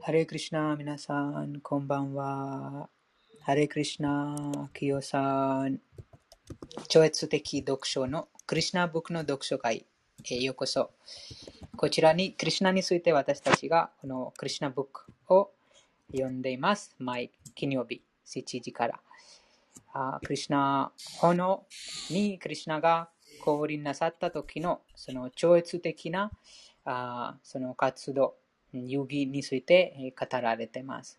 ハレクリシナ皆さん、こんばんは。ハレクリシナ、キヨさん。超越的読書のクリシナブックの読書会へようこそ。こちらにクリシナについて私たちがこのクリシナブックを読んでいます。毎金曜日7時から。あクリシナ、炎にクリシナが降臨なさった時のその超越的なあその活動、遊戯について語られています。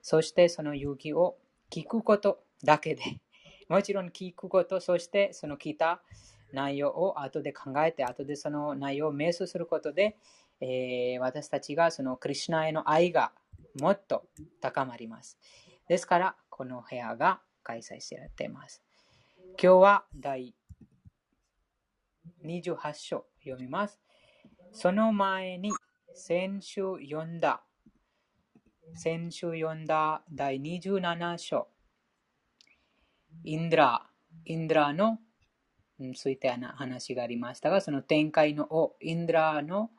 そしてその遊戯を聞くことだけで、もちろん聞くこと、そしてその聞いた内容を後で考えて、後でその内容を瞑想することで、えー私たちがそのクリシナへの愛がもっと高まります。ですから、この部屋が開催されています。今日は第28章読みます。その前に先週読んだ、先週読んだ第27章、インドラ、インドラのついて話がありましたが、その展開の王、インドラの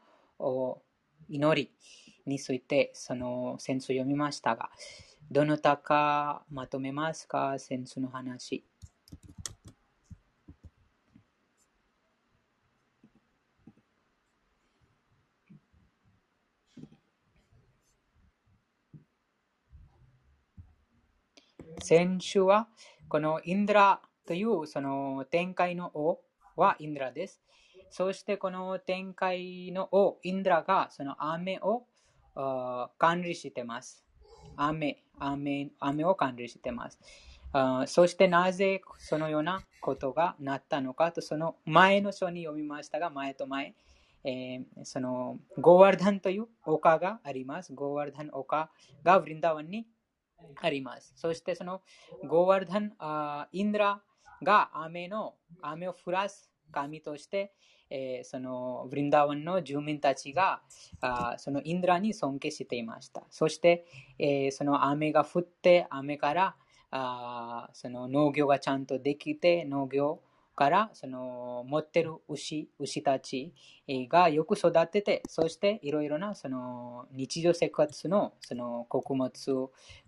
祈りについて、その先週読みましたが、どなたかまとめますか？先週の話。先週は、このインドラというその展開の王はインドラです。そしてこの展開の王、インドラがその雨を管理してます。雨、雨、雨を管理してます。そしてなぜそのようなことがなったのかと、その前の書に読みましたが、前と前、えーそのゴーワルダンという丘があります。ゴーワルダン丘がブリンダワンにあります。そしてそのゴーワルダン、あインドラが雨の雨を降らす神として、えーそのブリンダワンの住民たちがあそのインドラに尊敬していました。そして、えーその雨が降って雨からあその農業がちゃんとできて農業からその持ってる牛牛たちがよく育ててそしていろいろなその日常生活のその穀物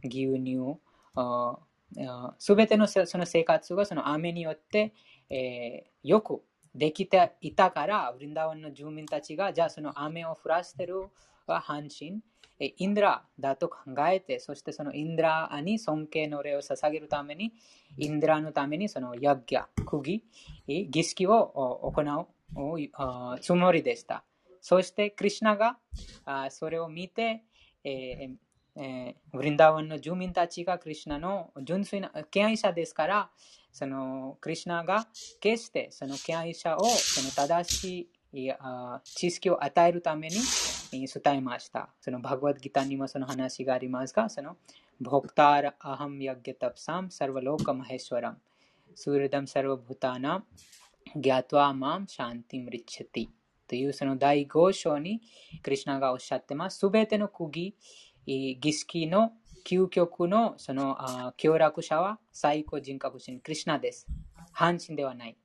牛乳すべてのその生活がその雨によって、えーよくできていたから、ブリンダワンの住民たちが、じゃあその雨を降らせてる阪神、えインドラだと考えて、そしてそのインドラに尊敬の礼を捧げるために、インドラのためにそのヤギャ、釘、儀式を行うつもりでした。そして、クリシナがそれを見て、えーえブリンダワンの住民たちがクリシナの純粋な敬愛者ですから、そのクリシナが決してその敬愛者をその正しい知識を与えるために伝えました。そのバグワッドギターにもその話がありますが、そのボクターラアハムヤギタプサムサルバローカマヘシワラムスールダムサルバブタナギャトワマムシャンティムリッチェティというその第5章にクリシナがおっしゃってます。すべての釘、儀式の究極のそのあー協楽者は最高人格神クリシナです。半身ではない。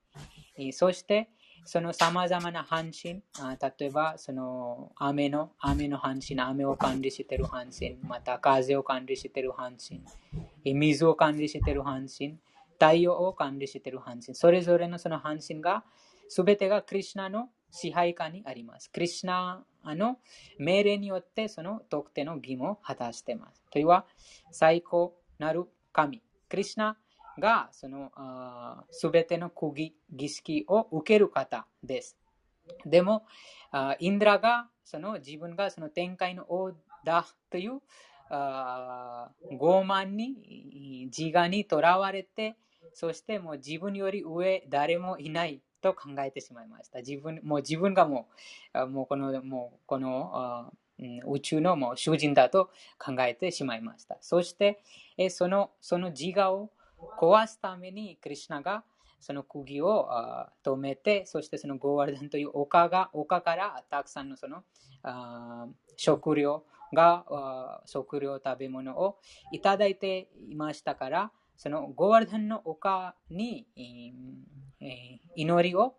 そして、その様々な半身、例えばその雨の雨の半身、雨を管理している半身、また風を管理している半身、水を管理している半身、太陽を管理している半身、それぞれのその半身が、すべてがクリシナの支配下にあります。クリシナの命令によってその特定の義務を果たしています。というは、最高なる神、クリシナがそのすべての釘儀式を受ける方です。でも、あインドラがその自分がその展開の王だというあ傲慢に自我にとらわれてそしてもう自分より上誰もいないと考えてしまいました自分もう自分がもうもうこのもうこの宇宙のもう囚人だと考えてしまいましたそしてそのその自我を壊すためにクリュナがその釘を止めて、そしてそのゴーワルダンという丘が丘からたくさんのその食料が食料食べ物をいただいていましたから、そのゴーワルダンの丘に祈りを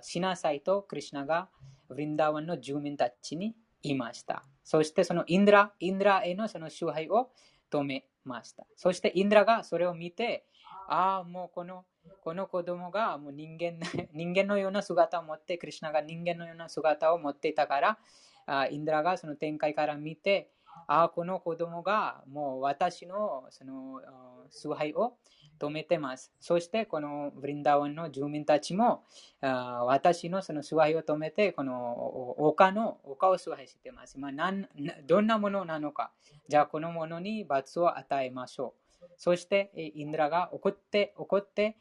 しなさいとクリュナがヴリンダーワンの住民たちに言いました。そしてそのインドラ、インドラへのその崇拝を止めました。そしてインドラがそれを見て、ああ、もうこのこの子供がもう人間 人間のような姿を持って、クリュナが人間のような姿を持っていたから、あインドラがその展開から見て、あこの子供がもう私のその崇拝を止めてます。そしてこのブリンダワンの住民たちもあ私のその崇拝を止めて、この丘の丘を崇拝してます。まあ、なんどんなものなのか。じゃあこのものに罰を与えましょう。そして、インドラが怒って、怒って、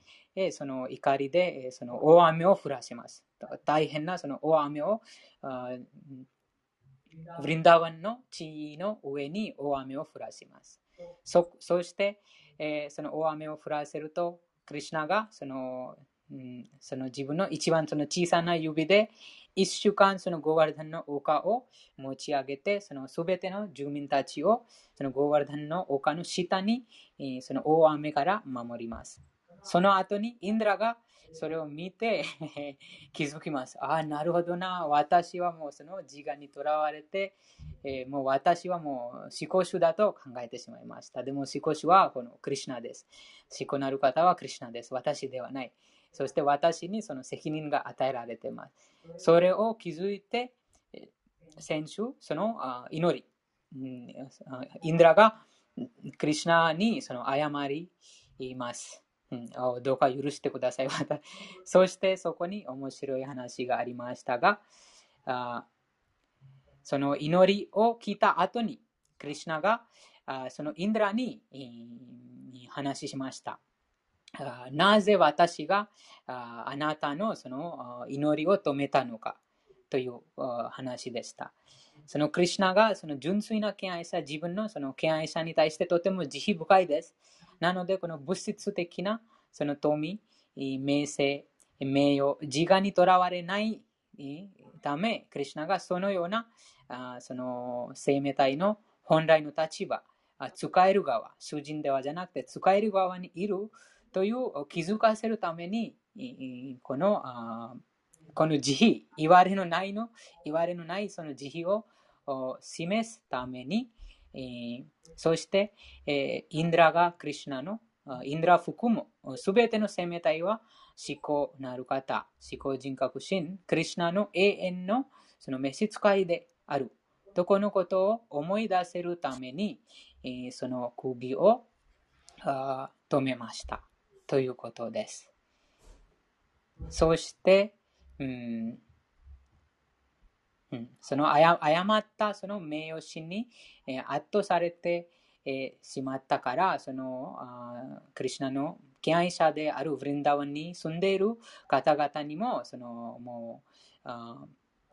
その怒りでその大雨を降らせます。大変なその大雨を、ブリンダワンの地位の上に大雨を降らせます。そそして、えその大雨を降らせると、クリュナがその、うん、その自分の一番その小さな指で一週間そのゴーワルダンの丘を持ち上げて、そのすべての住民たちをそのゴーワルダンの丘の下にえその大雨から守ります。その後にインドラがそれを見て 気づきます。ああ、なるほどな。私はもうその自我にとらわれて、えー、もう私はもう思考主だと考えてしまいました。でも思考主はこのクリュナです。思考なる方はクリュナです。私ではない。そして私にその責任が与えられています。それを気づいて、先週、その祈り、インドラがクリュナにその謝ります。うんどうか許してください。そしてそこに面白い話がありましたが、あその祈りを聞いた後に、クリュナがあそのインドラに話しました。あなぜ私があなたのその祈りを止めたのかという話でした。そのクリュナがその純粋な敬愛者、自分のその敬愛者に対してとても慈悲深いです。なので、この物質的なその富、名声、名誉、自我にとらわれないため、クリュナがそのようなあその生命体の本来の立場、使える側、主人ではじゃなくて使える側にいるという気づかせるために、このあこの慈悲、言われのないの、言われのないその慈悲を示すために、そして、インドラがクリュナの、インドラ含むすべての生命体は思考なる方、思考人格心、クリュナの永遠のその召使いである。とこのことを思い出せるために、その首を止めました。ということです。そして、うん、ん、その誤ったその名誉心に、えー、圧倒されて、えー、しまったから、そのあクリュナの敬愛者であるブリンダワンに住んでいる方々にも、そのもうあ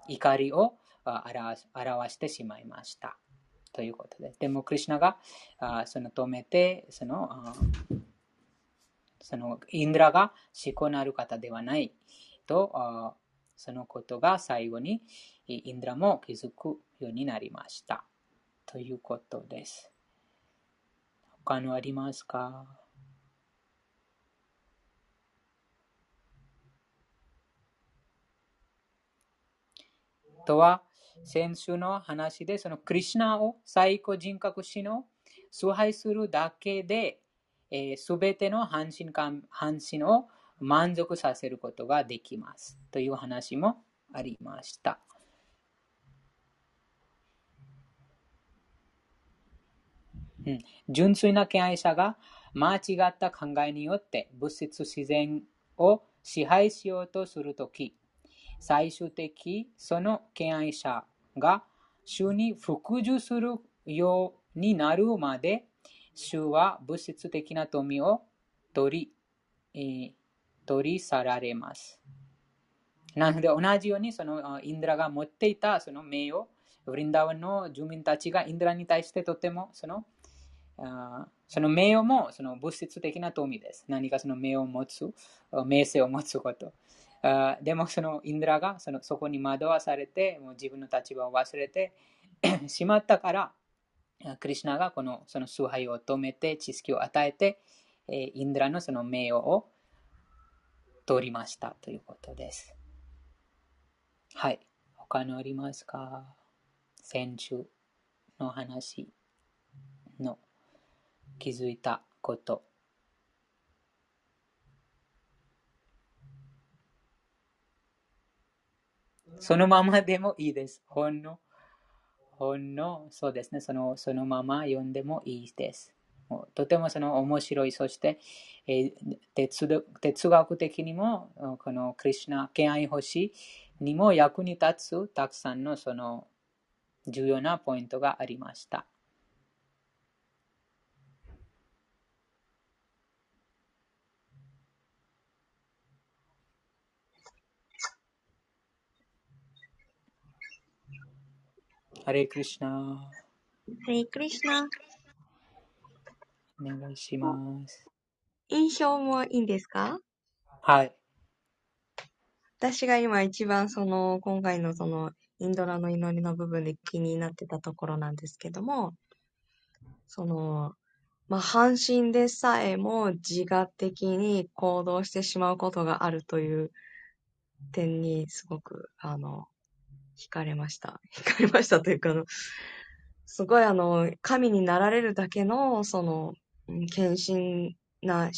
怒りを表してしまいました。ということで。でも、クリュナがあその止めて、そのあそのインドラが思考のある方ではないと、そのことが最後にインドラも気づくようになりました。ということです。他のありますか？とは、先週の話で、そのクリュナを最高人格史の崇拝するだけで、す、え、べ、ての半身半身を満足させることができます。という話もありました。うん、純粋な敬愛者が間違った考えによって物質自然を支配しようとするとき、最終的その敬愛者が主に服従するようになるまで、主は物質的な富を取り、えー、取り去られます。なので、同じようにそのインドラが持っていたその名誉、ブリンダワンの住民たちがインドラに対してとてもそのその名誉もその物質的な富です。何かその名誉を持つ、名声を持つこと。でもそのインドラがそのそこに惑わされて、もう自分の立場を忘れてしまったから、クリュナがこのその崇拝を止めて、知識を与えて、インドラのその名誉を取りましたということです。はい。他のありますか？先週の話の気づいたこと。そのままでもいいです。ほんの、ほんの、そうですね。そのそのまま読んでもいいです。とてもその面白い、そして、えー、哲学的にも、このクリュナ、敬愛星にも役に立つたくさんのその重要なポイントがありました。ハレクリシナ。ハレクリシナ。お願いします。印象もいいんですか？はい。私が今一番その、今回のその、インドラの祈りの部分で気になってたところなんですけども、その、まあ、半身でさえも自我的に行動してしまうことがあるという点にすごく、あの、惹かれました。惹かれましたというか、あの、すごいあの、神になられるだけの、その、献身な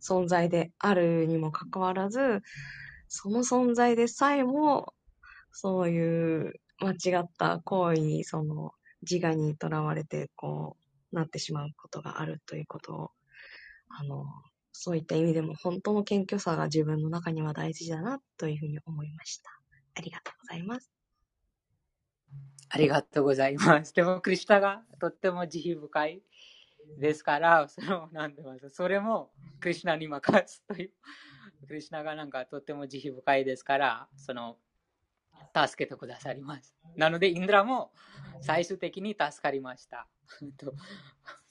存在であるにもかかわらず、その存在でさえも、そういう間違った行為に、その、自我にとらわれて、こう、なってしまうことがあるということを、あの、そういった意味でも本当の謙虚さが自分の中には大事だなというふうに思いました。ありがとうございます。ありがとうございます。でも、クリスタがとっても慈悲深いですから、その、なんて言いますそれもクリスナに任すという、クリスナがなんかとっても慈悲深いですから、その、助けてくださります。なので、インドラも最終的に助かりました。と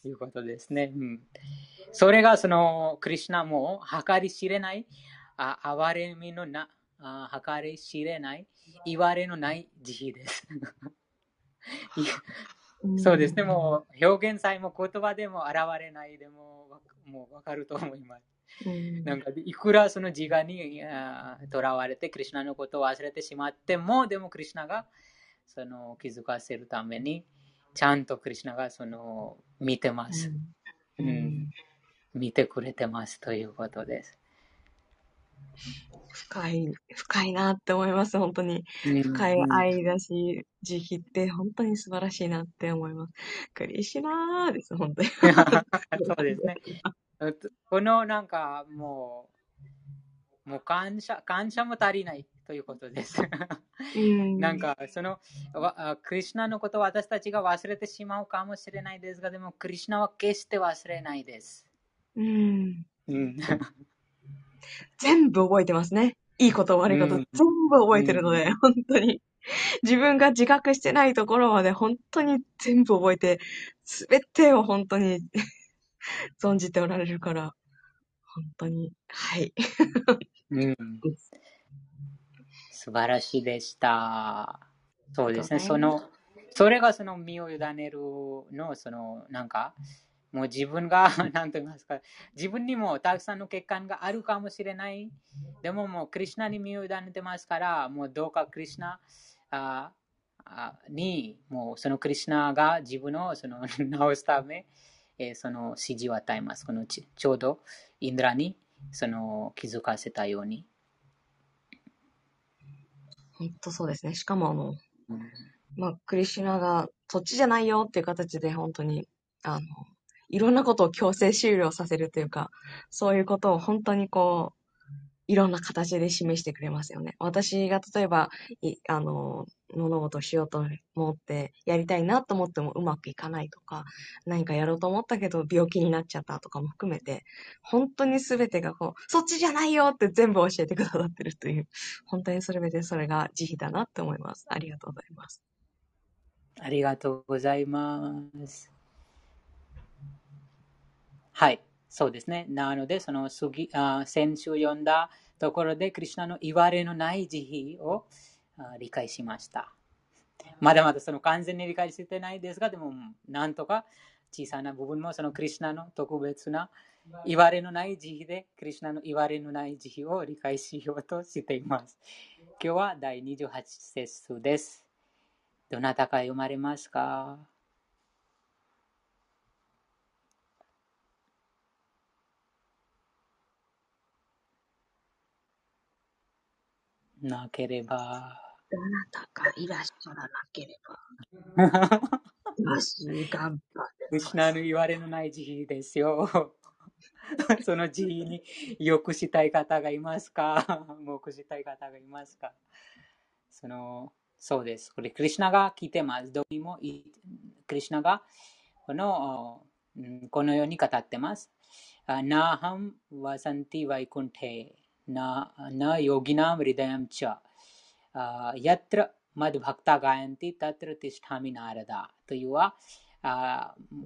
いうことですね。うん、それがそのクリュナも計り知れない、あ哀れみのな、あ計り知れない、言われのない慈悲です。そうです。ね、もう表現さえも言葉でも現れないでももうわかると思います。なんかいくらその自我にとらわれてクリュナのことを忘れてしまってもでもクリュナがその気づかせるためにちゃんとクリュナがその見てます、うん、うん、見てくれてますということです。深い、深いなって思います、本当に。深い愛だし、慈悲って本当に素晴らしいなって思います。クリシナーです、本当に。そうですね。このなんかもう、もう感謝、感謝も足りないということです。なんかそのクリュナのことを私たちが忘れてしまうかもしれないですが、でもクリュナは決して忘れないです。うん。うん全部覚えてますね。いいこと悪いこと、全部覚えてるので、本当に。自分が自覚してないところまで本当に全部覚えて、すべてを本当に 存じておられるから、本当に、はい。うん、素晴らしいでした。そうですね、その、それがその身を委ねるの、その、なんか、もう自分が、何と言いますか、自分にもたくさんの欠陥があるかもしれない。でももう、クリュナに身を委ねてますから、もうどうかクリュナあに、もうそのクリュナが自分をその 直すため、えー、その指示を与えます。このちちょうどインドラにその気づかせたように。本当そうですね。しかもあの、うん、まあ、クリシュナがそっちじゃないよっていう形で本当に、あの、いろんなことを強制終了させるというか、そういうことを本当にこう、いろんな形で示してくれますよね。私が例えば、いあの、物事をしようと思ってやりたいなと思ってもうまくいかないとか、何かやろうと思ったけど病気になっちゃったとかも含めて、本当に全てがこう、そっちじゃないよって全部教えてくださってるという、本当にそれでそれが慈悲だなって思います。ありがとうございます。ありがとうございます。はい、そうですね。なので、その次あ先週読んだところで、クリュナの言われのない慈悲を理解しました。まだまだその完全に理解してないですが、でも、なんとか小さな部分もそのクリュナの特別な言われのない慈悲で、クリュナの言われのない慈悲を理解しようとしています。今日は第28節です。どなたか読まれますか？なければ。どなたかいらっしゃらなければ。私、頑張って。失う言われのない慈悲ですよ。その慈悲によくしたい方がいますか？もくしたい方がいますか？その、そうです。これ、クリュナが聞いてます。どこにも、クリュナがこの、このように語ってます。ナハムワサンティワイクンテな、な、ヨギナムリダヤムチャ。やつら、まだバクタガヤンティ、たつらティスタミナラダ。というは、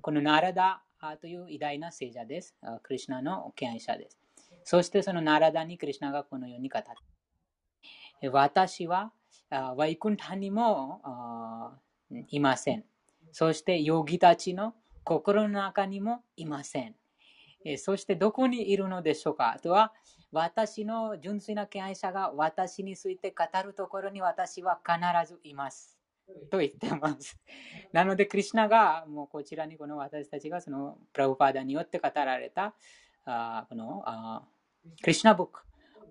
このナラダという偉大な聖者です。クリュナの敬愛者です。そしてそのナラダにクリュナがこのように語って、私はワイクンタにもいません。そしてヨギたちの心の中にもいません。そしてどこにいるのでしょうかとは、私の純粋な敬愛者が私について語るところに私は必ずいます。と言ってます。なので、クリュナがもうこちらにこの私たちがそのプラブパーダによって語られたあこのあクリュナブック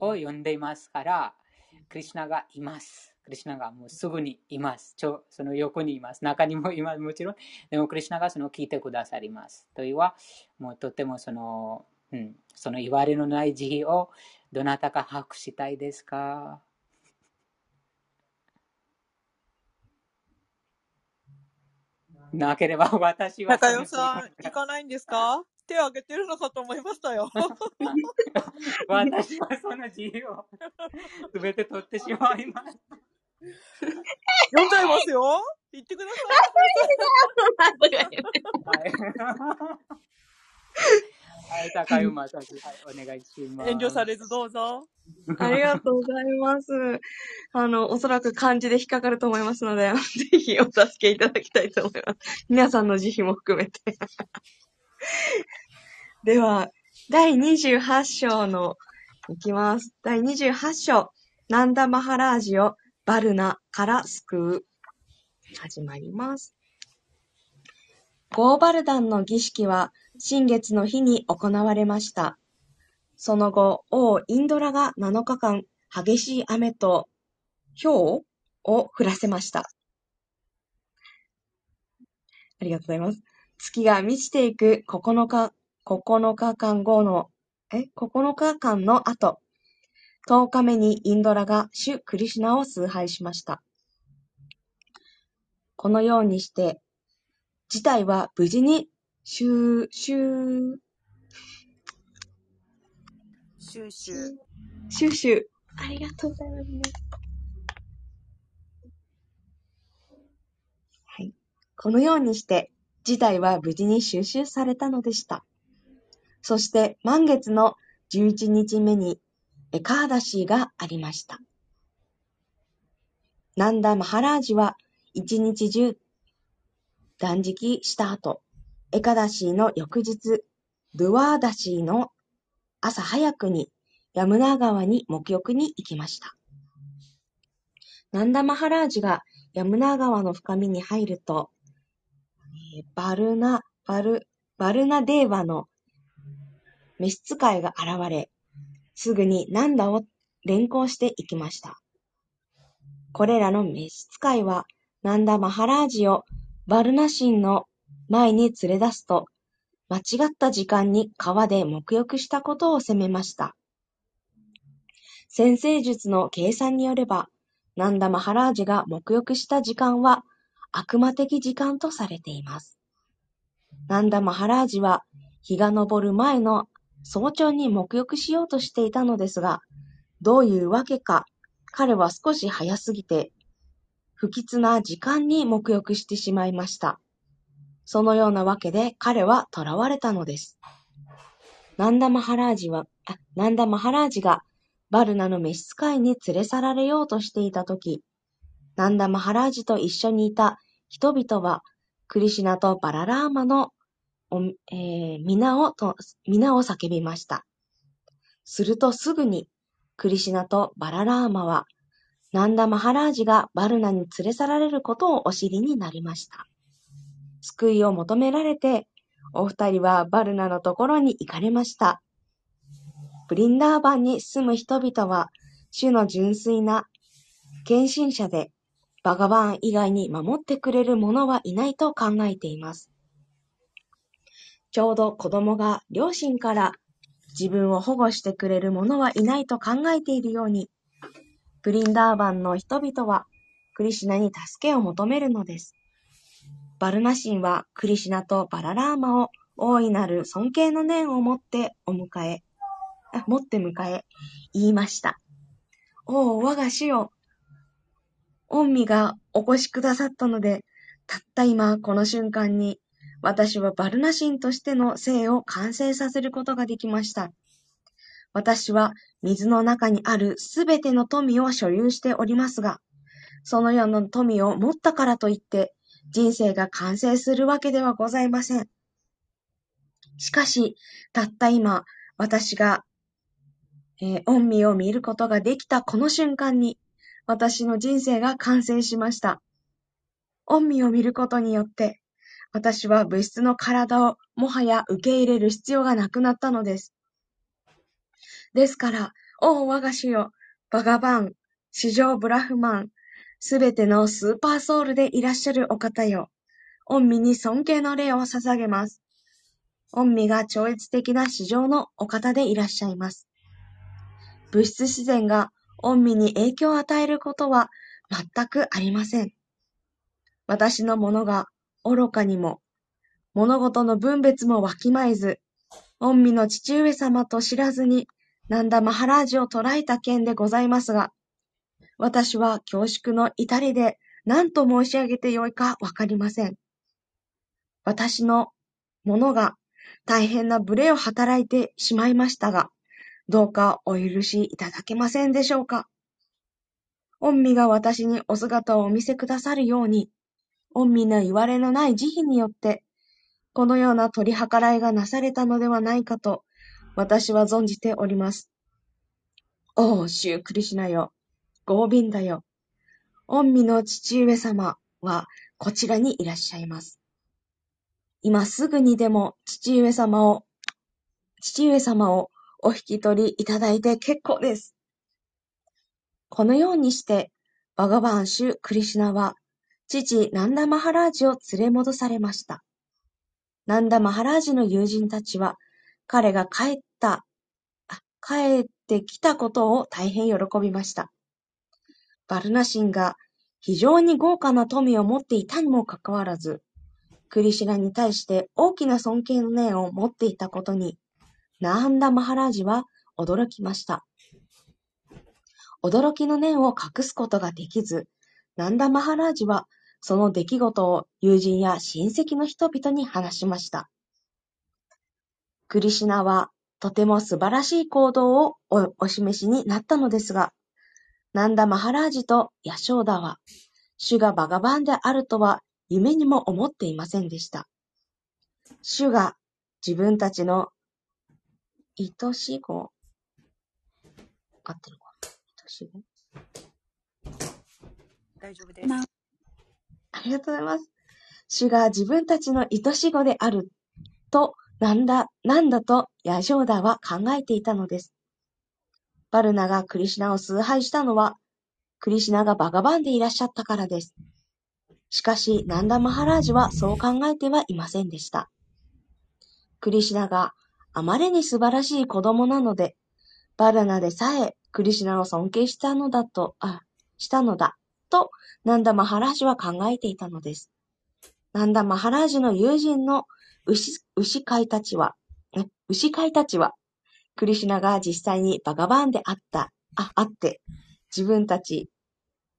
を読んでいますから、クリュナがいます。クリュナがもうすぐにいます。ちょその横にいます。中にもいます。もちろん。でも、クリュナがその聞いてくださります。というは、もうとてもその、うん、その言われのない慈悲をどなたか把握したいですか？なければ私は。中代さん、行かないんですか？手を挙げてるのかと思いましたよ。私はその自由をすべて取ってしまいます。読んじゃいますよ。言ってください。はいはい、高い馬たち、はい、お願いします。遠慮されずどうぞ。ありがとうございます。あの、おそらく漢字で引っかかると思いますので、ぜひお助けいただきたいと思います。皆さんの慈悲も含めて。では、第28章の、いきます。第28章、ナンダマハラージをバルナから救う。始まります。ゴーバルダンの儀式は新月の日に行われました。その後、王インドラが7日間激しい雨と氷を降らせました。ありがとうございます。月が満ちていく9日、9日間後の、え、9日間の後、10日目にインドラが主クリシュナを崇拝しました。このようにして、事態は無事に収、収、収集。収集。ありがとうございます、はい。このようにして、事態は無事に収集されたのでした。そして、満月の11日目に、エカーダシーがありました。ナンダ・マハラージは一日中断食した後、エカダシーの翌日、ドゥワーダシーの朝早くにヤムナー川に沐浴に行きました。ナンダマハラージがヤムナー川の深みに入ると、バルナ、バル、バルナデーバの召使いが現れ、すぐにナンダを連行していきました。これらの召使いは、ナンダマハラージをバルナ神の前に連れ出すと、間違った時間に川で沐浴したことを責めました。先生術の計算によれば、ナンダマハラージが沐浴した時間は悪魔的時間とされています。ナンダマハラージは日が昇る前の早朝に沐浴しようとしていたのですが、どういうわけか彼は少し早すぎて不吉な時間に沐浴してしまいました。そのようなわけで彼は囚われたのです。ナンダマハラージは、あナンダマハラージがバルナの召使いに連れ去られようとしていたとき、ナンダマハラージと一緒にいた人々は、クリシナとバララーマのえー皆をと皆を叫びました。するとすぐに、クリシナとバララーマは、ナンダマハラージがバルナに連れ去られることをお知りになりました。救いを求められて、お二人はバルナのところに行かれました。ブリンダーバンに住む人々は、主の純粋な献身者で、バガバーン以外に守ってくれる者はいないと考えています。ちょうど子供が両親から自分を保護してくれる者はいないと考えているように、ブリンダーバンの人々はクリシナに助けを求めるのです。バルナ神はクリシナとバララーマを大いなる尊敬の念を持ってお迎え、持って迎え、言いました。おお、我が主よ。御身がお越しくださったので、たった今この瞬間に、私はバルナ神としての生を完成させることができました。私は水の中にあるすべての富を所有しておりますが、そのような富を持ったからといって、人生が完成するわけではございません。しかし、たった今、私が、えー、御身を見ることができたこの瞬間に、私の人生が完成しました。御身を見ることによって、私は物質の体をもはや受け入れる必要がなくなったのです。ですから、おお我が主よ、バガバン、史上ブラフマン、すべてのスーパーソウルでいらっしゃるお方よ。御身に尊敬の礼を捧げます。御身が超越的な史上のお方でいらっしゃいます。物質自然が御身に影響を与えることは全くありません。私のものが愚かにも、物事の分別もわきまえず、御身の父上様と知らずに、なんだマハラージを捕らえた件でございますが、私は恐縮の至りで何と申し上げてよいかわかりません。私のものが大変な無礼を働いてしまいましたが、どうかお許しいただけませんでしょうか。御身が私にお姿をお見せくださるように、御身の言われのない慈悲によって、このような取り計らいがなされたのではないかと、私は存じております。おう、シュークリシュナよ。豪便だよ。御身の父上様はこちらにいらっしゃいます。今すぐにでも父上様を、父上様をお引き取りいただいて結構です。このようにして、バガバンシュクリシュナは、父ナンダマハラージを連れ戻されました。ナンダマハラージの友人たちは、彼が帰った、帰ってきたことを大変喜びました。バルナ神が非常に豪華な富を持っていたにもかかわらず、クリシュナに対して大きな尊敬の念を持っていたことに、ナーンダ・マハラージは驚きました。驚きの念を隠すことができず、ナンダ・マハラージはその出来事を友人や親戚の人々に話しました。クリシナはとても素晴らしい行動をお示しになったのですが、ナンダ・マハラージとヤショーダは、主がバガバンであるとは夢にも思っていませんでした。主が自分たちの愛し子、合ってるか？な愛し子？大丈夫です。ありがとうございます。主が自分たちの愛し子であると、なんだ、なんだとヤジョーダは考えていたのです。バルナがクリシナを崇拝したのは、クリシナがバガバンでいらっしゃったからです。しかし、ナンダ・マハラージはそう考えてはいませんでした。クリシナがあまりに素晴らしい子供なので、バルナでさえクリシナを尊敬したのだと、あ、したのだ、と、ナンダ・マハラージは考えていたのです。ナンダ・マハラージの友人の牛牛飼いたちは、牛飼いたちは、クリシュナが実際にバガバーンであった、あ、あって、自分たち、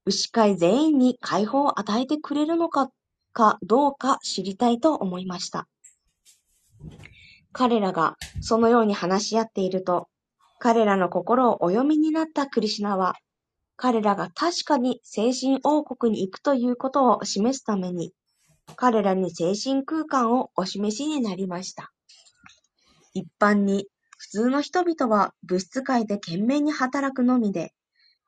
牛飼い全員に解放を与えてくれるのか、かどうか知りたいと思いました。彼らがそのように話し合っていると、彼らの心をお読みになったクリシュナは、彼らが確かに精神王国に行くということを示すために、彼らに精神空間をお示しになりました。一般に、通の人々は物質界で懸命に働くのみで、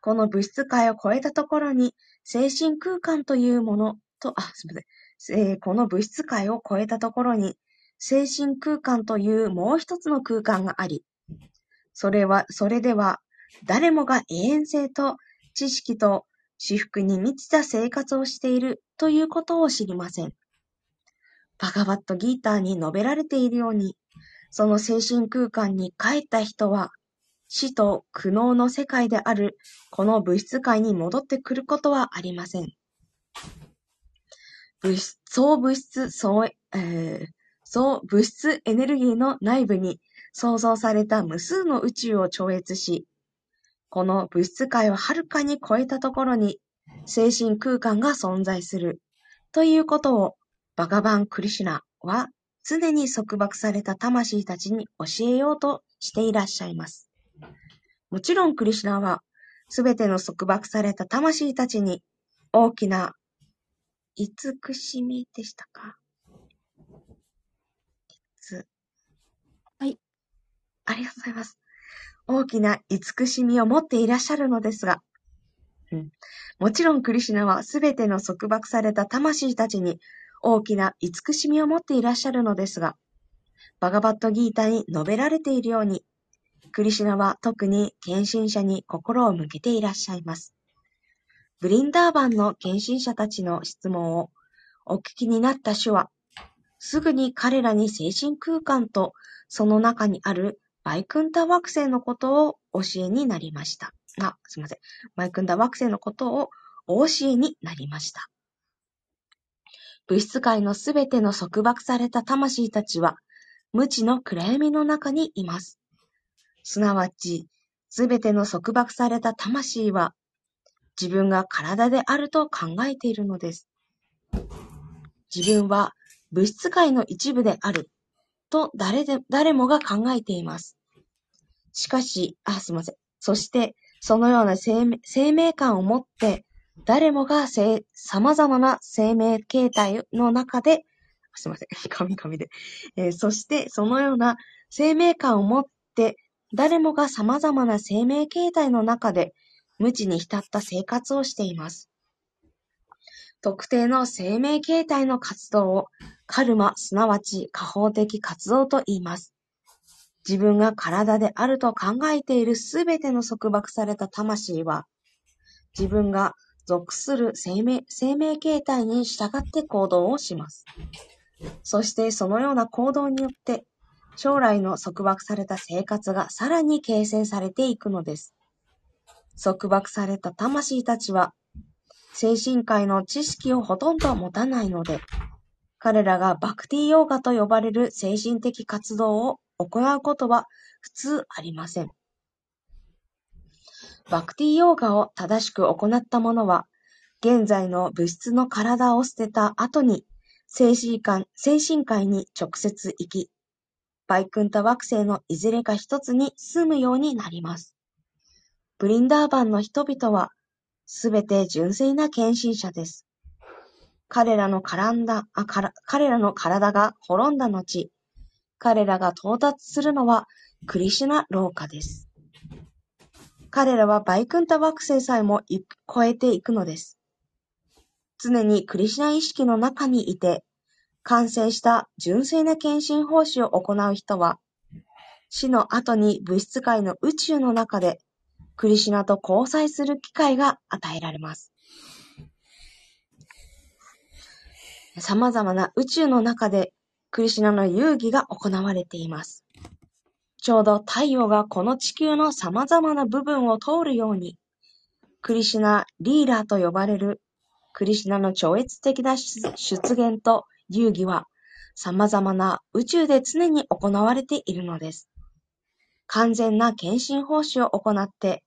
この物質界を超えたところに精神空間というものと、あ、すみません、えー、この物質界を超えたところに精神空間というもう一つの空間があり、それは、それでは、誰もが永遠性と知識と私服に満ちた生活をしているということを知りません。バガバットギーターに述べられているように、その精神空間に帰った人は、死と苦悩の世界であるこの物質界に戻ってくることはありません。物質、総物質、総、えー、総物質エネルギーの内部に創造された無数の宇宙を超越し、この物質界をはるかに超えたところに精神空間が存在するということをバガバン・クリシナは常に束縛された魂たちに教えようとしていらっしゃいます。もちろんクリシュナはすべての束縛された魂たちに大きな慈しみでしたか？はい。ありがとうございます。大きな慈しみを持っていらっしゃるのですが、うん、もちろんクリシュナはすべての束縛された魂たちに大きな慈しみを持っていらっしゃるのですが、バガバットギータに述べられているように、クリシナは特に献身者に心を向けていらっしゃいます。ブリンダーバンの献身者たちの質問をお聞きになった主は、すぐに彼らに精神空間とその中にあるバイクンタ惑星のことを教えになりました。あ、すみません。バイクンタ惑星のことをお教えになりました。物質界のすべての束縛された魂たちは、無知の暗闇の中にいます。すなわち、すべての束縛された魂は、自分が体であると考えているのです。自分は物質界の一部であると誰で、誰もが考えています。しかし、あ、すみません。そして、そのような生命生命感を持って、誰もが様々な生命形態の中で、すみません。神々で、えー、そして、そのような生命感を持って、誰もが様々な生命形態の中で、無知に浸った生活をしています。特定の生命形態の活動をカルマ、すなわち下方的活動と言います。自分が体であると考えているすべての束縛された魂は、自分が属する生命生命形態に従って行動をします。そしてそのような行動によって、将来の束縛された生活がさらに形成されていくのです。束縛された魂たちは、精神界の知識をほとんど持たないので、彼らがバクティヨーガと呼ばれる精神的活動を行うことは普通ありません。バクティヨーガを正しく行った者は、現在の物質の体を捨てた後に精神界精神界に直接行き、バイクンタ惑星のいずれか一つに住むようになります。ブリンダーバンの人々は、すべて純粋な献身者です。彼らの体あから彼らの体が滅んだ後、彼らが到達するのはクリシュナ廊下です。彼らはバイクンタ惑星さえも超えていくのです。常にクリシナ意識の中にいて、完成した純粋な献身奉仕を行う人は、死の後に物質界の宇宙の中でクリシナと交際する機会が与えられます。様々な宇宙の中でクリシナの遊戯が行われています。ちょうど太陽がこの地球の様々な部分を通るように、クリシナ・リーラーと呼ばれるクリシナの超越的な出現と遊戯は様々な宇宙で常に行われているのです。完全な献身奉仕を行って、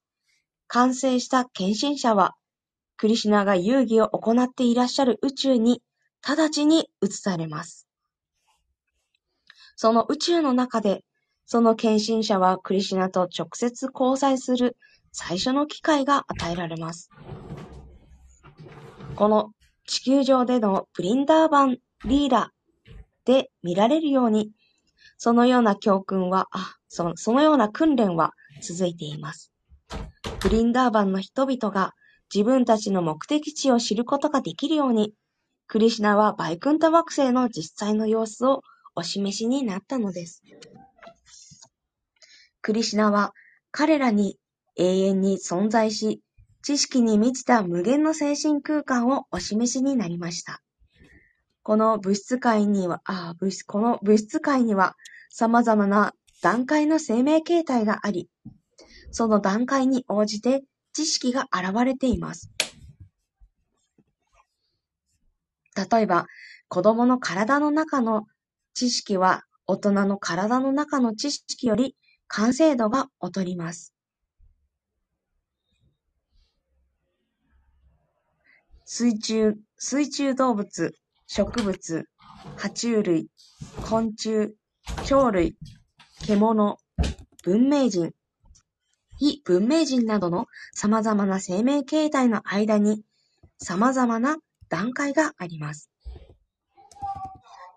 完成した献身者は、クリシナが遊戯を行っていらっしゃる宇宙に直ちに移されます。その宇宙の中で、その献身者はクリシナと直接交際する最初の機会が与えられます。この地球上でのプリンダーバン・リーラで見られるように、そのような教訓は、あ、そそのような訓練は続いています。プリンダーバンの人々が自分たちの目的地を知ることができるように、クリシナはバイクンタ惑星の実際の様子をお示しになったのです。クリシナは彼らに永遠に存在し、知識に満ちた無限の精神空間をお示しになりました。この物質界には、あ物質この物質界には様々な段階の生命形態があり、その段階に応じて知識が現れています。例えば、子供の体の中の知識は大人の体の中の知識より完成度が劣ります。水中、水中動物、植物、爬虫類、昆虫、鳥類、獣、文明人、非文明人などの様々な生命形態の間に様々な段階があります。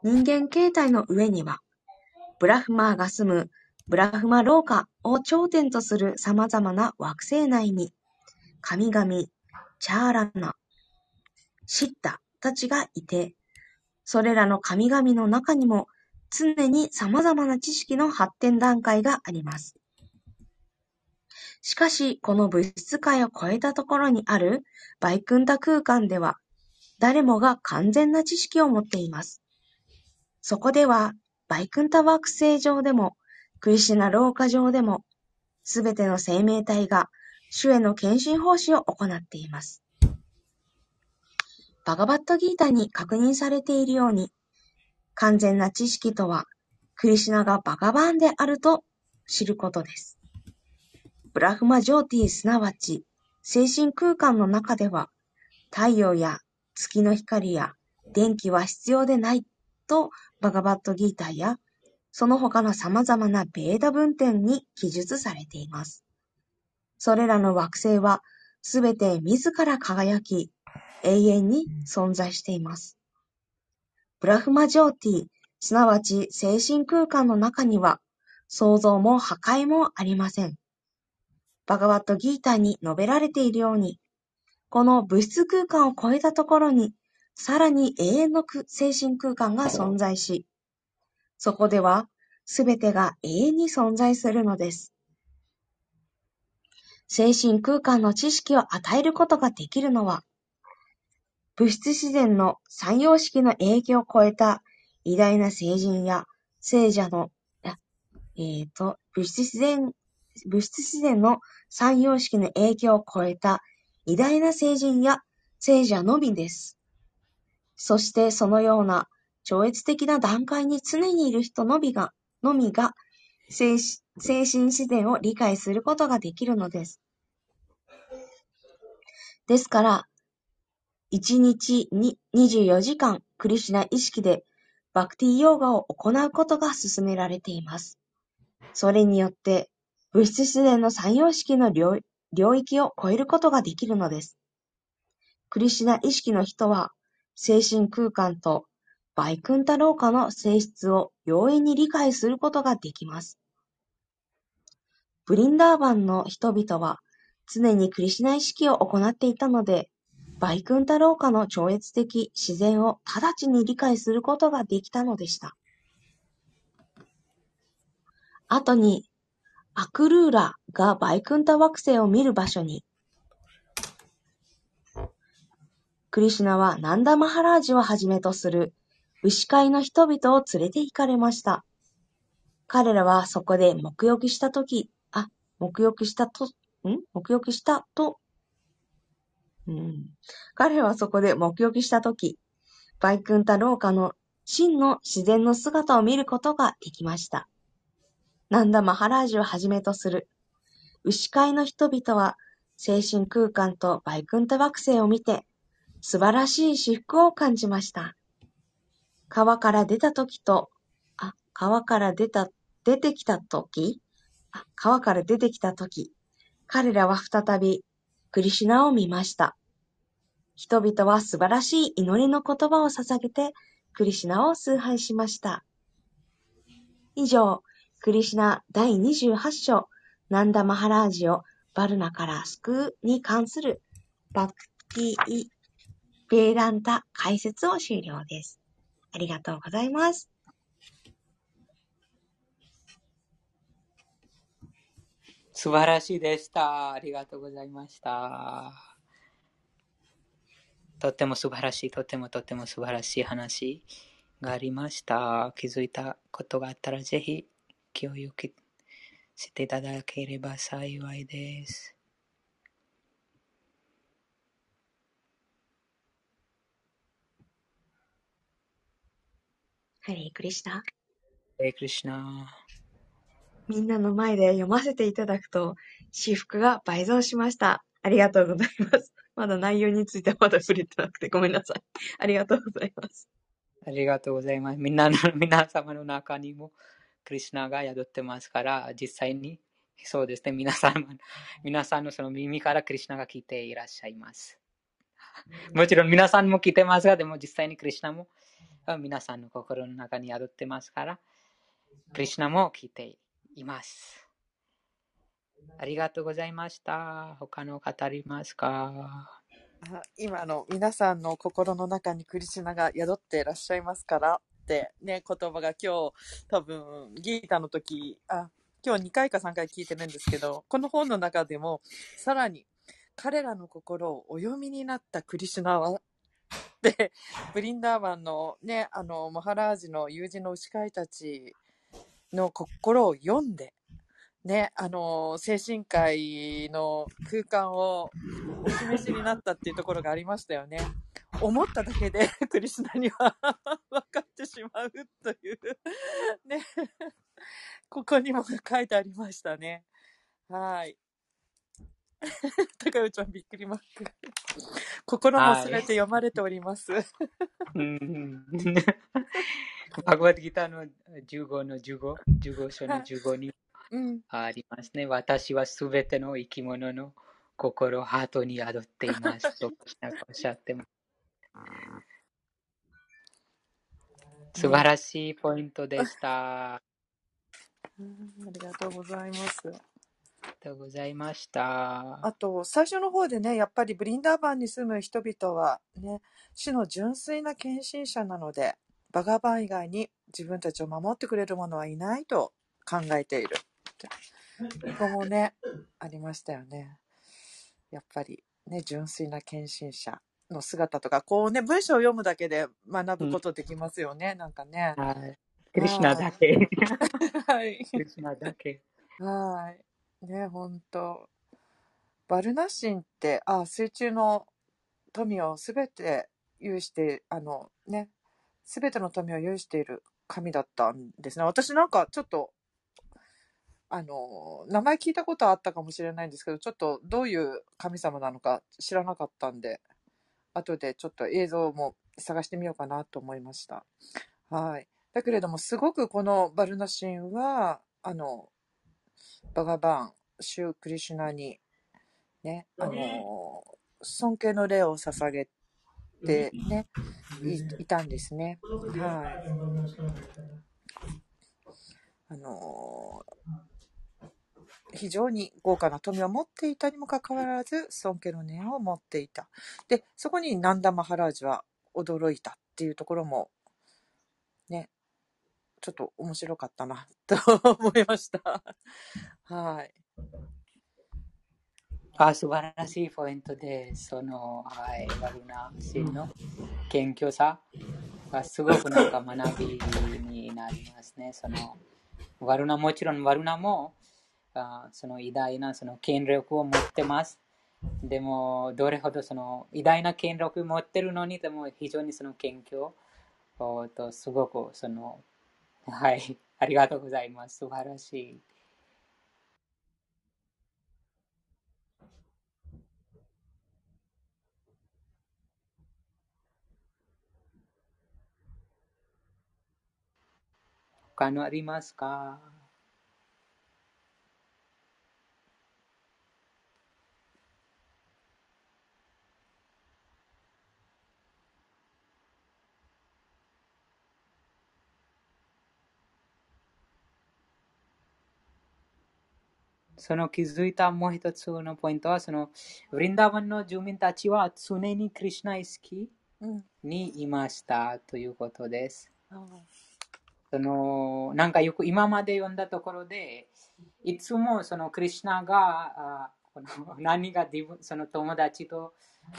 人間形態の上には、ブラフマーが住むブラフマ廊下を頂点とする様々な惑星内に、神々、チャーラナ、シッタたちがいて、それらの神々の中にも常に様々な知識の発展段階があります。しかし、この物質界を超えたところにあるバイクンタ空間では、誰もが完全な知識を持っています。そこでは、バイクンタ惑星上でも、クリシナ廊下上でも、すべての生命体が主への献身奉仕を行っています。バガバットギータに確認されているように、完全な知識とは、クリシナがバガバーンであると知ることです。ブラフマジョーティーすなわち、精神空間の中では、太陽や月の光や電気は必要でないとバガバットギータや、その他の様々なベーダ文典に記述されています。それらの惑星は、すべて自ら輝き、永遠に存在しています。ブラフマジョーティ、すなわち精神空間の中には、創造も破壊もありません。バガワットギータに述べられているように、この物質空間を超えたところに、さらに永遠の精神空間が存在し、そこではすべてが永遠に存在するのです。精神空間の知識を与えることができるのは、物質自然の三様式の影響を超えた偉大な聖人や聖者の、えっ、ー、と、物質自然、物質自然の三様式の影響を超えた偉大な聖人や聖者のみです。そしてそのような超越的な段階に常にいる人のみが、のみが精神自然を理解することができるのです。ですから、一日に24時間クリシュナ意識でバクティヨーガを行うことが勧められています。それによって物質自然の三様式の領域を超えることができるのです。クリシュナ意識の人は精神空間とバイクンタローカの性質を容易に理解することができます。ブリンダーバンの人々は常にクリシナ意識を行っていたので、バイクンタローカの超越的自然を直ちに理解することができたのでした。後に、アクルーラがバイクンタ惑星を見る場所に、クリシナはナンダマハラージをはじめとする牛飼いの人々を連れて行かれました。彼らはそこで沐浴したとき、あ、沐浴したと、ん？沐浴したとうん、彼らはそこで目撃したとき、バイクンタ廊下の真の自然の姿を見ることができました。ナンダ・マハラージュをはじめとする牛飼いの人々は精神空間とバイクンタ惑星を見て素晴らしい至福を感じました。川から出た時と、あ、川から出た、出てきた時？あ、川から出てきた時、彼らは再びクリシナを見ました。人々は素晴らしい祈りの言葉を捧げてクリシナを崇拝しました。以上、クリシナ第28章、ナンダマハラージをバルナから救うに関するバクティ・ベーランタ解説を終了です。ありがとうございます。素晴らしいでした。ありがとうございました。とっても素晴らしい、とってもとっても素晴らしい話がありました。気づいたことがあったらぜひ共有していただければ幸いです。ハレイクリシナ？ハレイクリシナ。みんなの前で読ませていただくと、私服が倍増しました。ありがとうございます。まだ内容についてはまだ触れてなくてごめんなさい。ありがとうございます。ありがとうございます。みんなの、皆様の中にも、クリシナが宿ってますから、実際に、そうですね、皆さん、皆さんのその耳からクリシナが聞いていらっしゃいます。もちろん皆さんも聞いてますが、でも実際にクリシナもが皆さんの心の中に宿ってますから、クリシナも聞いています。ありがとうございました。他の語りますか？今の皆さんの心の中にクリシナが宿っていらっしゃいますからってね、言葉が今日多分ギータの時、あ、今日2回か3回聞いてるんですけど、この本の中でもさらに彼らの心をお読みになったクリシュナは、ブリンダーバンのね、あの、マハラージの友人の牛飼いたちの心を読んで、ね、あの、精神科医の空間をお示しになったっていうところがありましたよね。思っただけで クリスナには 分かってしまうというね、ここにも書いてありましたね。はい。高内ちゃんびっくりマーク。心もすべて読まれております。バグワッドギターの15の15、15章の15にありますね。私はすべての生き物の心、ハートに宿っていますとおっしゃってます。素晴らしいポイントでした。ありがとうございます。りがとうございました。あと、最初の方でね、やっぱりブリンダーバンに住む人々はね、主の純粋な献身者なので、バガバン以外に自分たちを守ってくれる者はいないと考えている。ここもね、ありましたよね。やっぱりね、純粋な献身者の姿とか、こうね、文章を読むだけで学ぶことできますよね、うん、なんかね。はい。クリシナだけ。はい。クリシナだけ。はい。ね、ほんと。バルナシンって、あ、水中の富をすべて有して、あのね、すべての富を有している神だったんですね。私なんかちょっと、あの、名前聞いたことあったかもしれないんですけど、ちょっとどういう神様なのか知らなかったんで、後でちょっと映像も探してみようかなと思いました。はい。だけれども、すごくこのバルナシンは、あの、バガバン、シュークリシュナに、ね、あの尊敬の礼を捧げてね、いいたんですね。はい。あの非常に豪華な富を持っていたにもかかわらず、尊敬の念を持っていた。で、そこにナンダ・マハラージは驚いたっていうところも、ね、ちょっと面白かったな、と思いました。はい。あ素晴らしいポイントで、その、はい、ワルナシの謙虚さがすごくなんか学びになりますね。その、ワルナもちろんワルナも、あその偉大なその権力を持ってます。でも、どれほどその偉大な権力を持ってるのに、でも非常にその謙虚と、すごくその、はい、ありがとうございます。素晴らしい。他のありますか？その気づいたもう一つのポイントは、その、ブリンダーバンの住民たちは常にクリシュナ意識うん。にいましたということです。あその、なんかよく今まで読んだところで、いつもそのクリシュナが、あこの何が自分、その友達と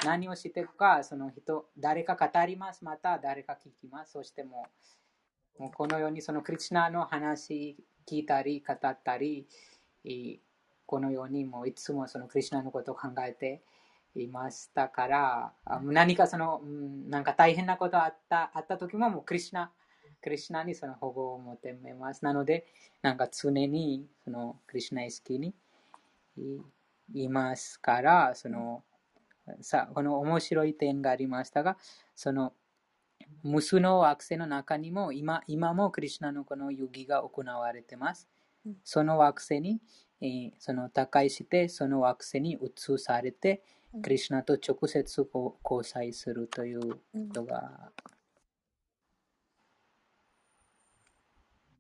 何をしてるか、その人、誰か語ります、また誰か聞きます。そしてもう、もうこのようにそのクリシュナの話聞いたり、語ったり、えーこのようにもういつもそのクリシュナのことを考えていましたから、あ何かその、うんなんか大変なことあったあった時ももうクリシュナ、クリシュナにその保護を求めます。なので、なんか常にそのクリシュナ意識にいいますから、そのさこの面白い点がありましたが、その無数の惑星の中にも今今もクリシュナのこの遊戯が行われていますうん。その惑星に、えーその他界して、その惑星に移されてうん、クリシュナと直接交際するといううんことが、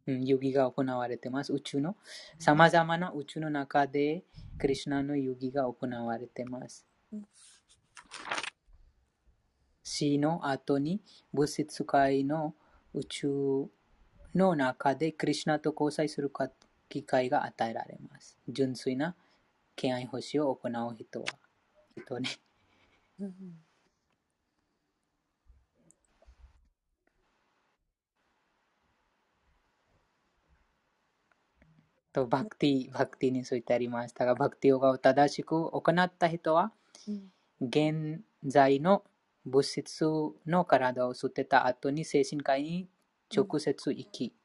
うん、遊戯が行われています。宇宙の、さまざまな宇宙の中で、クリシュナの遊戯が行われていますうん。死の後に物質界の宇宙の中でクリシュナと交際するか機会が与えられます。純粋な敬愛奉仕を行う人は。人ね。とバクティ、バクティにそういってありましたが、バクティヨガを正しく行った人は、現在の物質の体を捨てた後に精神界に直接行き、うん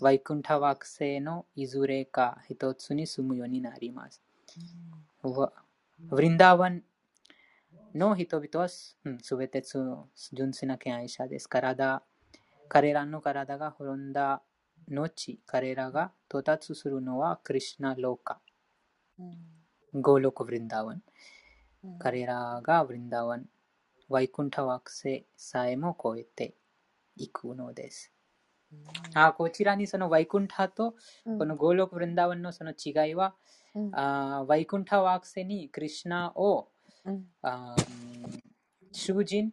ワイクンタ惑星のいずれか一つに住むようになります。わブリンダーワンの人々はすべ、てつ純粋な敬愛者です。体、彼らの体が滅んだ後、彼らが到達するのはクリシュナローカ、うんゴーロクブリンダーワン。うん彼らがブリンダーワン、ワイクンタ惑星さえも超えていくのです。あこちらにそのワイクンタとうんこのゴーロクブリンダーワンのその違いは、うんあワイクンタ惑星にクリシュナをうんあー囚人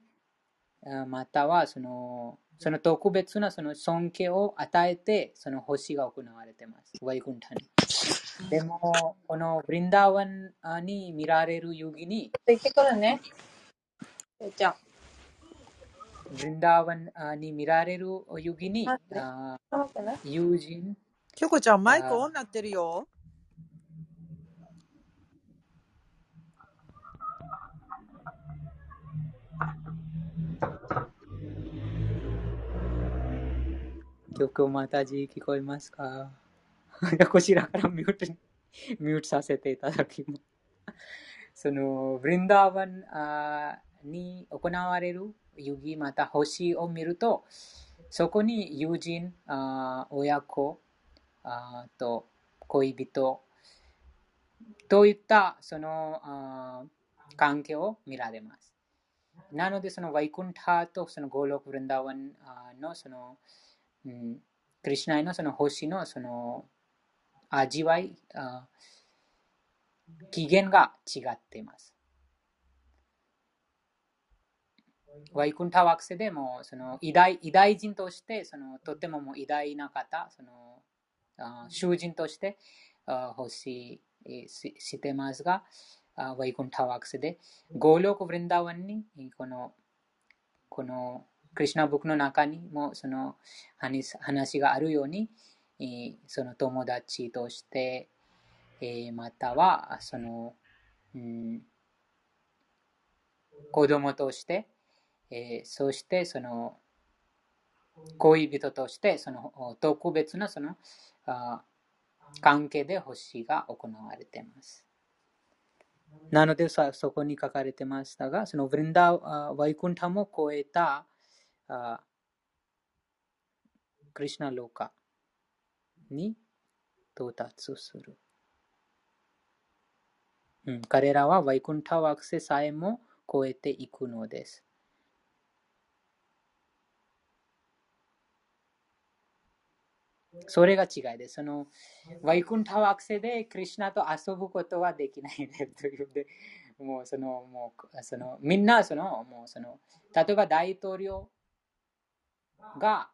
あまたはそのその特別なその尊敬を与えてその星が行われています。ワイクンタに。でも、このブリンダーワンあに見られる遊戯に、行ってくるね。えちゃあに見られる遊戯に、待ってあ待ってね。友人、きょこちゃん、マイクオンになってるよ。曲をまたじ聞こえますかこちらからミュートに、ミュートさせていただきます。その、ブリンダーワンに行われる遊戯、また星を見ると、そこに友人、あ親子あと恋人といったそのあ関係を見られます。なので、そのワイクンタとそのゴーロクブリンダワンのその、うん、クリシナイのその星のその味わい、あ起源が違っています。ワイクンタ惑星でもその偉大偉大人としてそのとてもも偉大な方、その囚人としてあ星えーししてますが、ワイクンタ惑星でゴーローク・ブリンダワンにこのこのクリシュナブックの中にもその話話があるように、その友達として、またはその、うん、子供として、えー、そしてその恋人としてその特別なそのあ関係で星が行われています。なのでさそこに書かれてましたが、そのブリンダー、ワイクンタも超えたあクリシナローカに到達する。うん、彼らはワイクンタ惑星さえも超えていくのです。それが違いです。その、ワイクンタ惑星でクリュナと遊ぶことはできないねというで、もうその、もう、その、みんなその、もうその、例えば大統領が、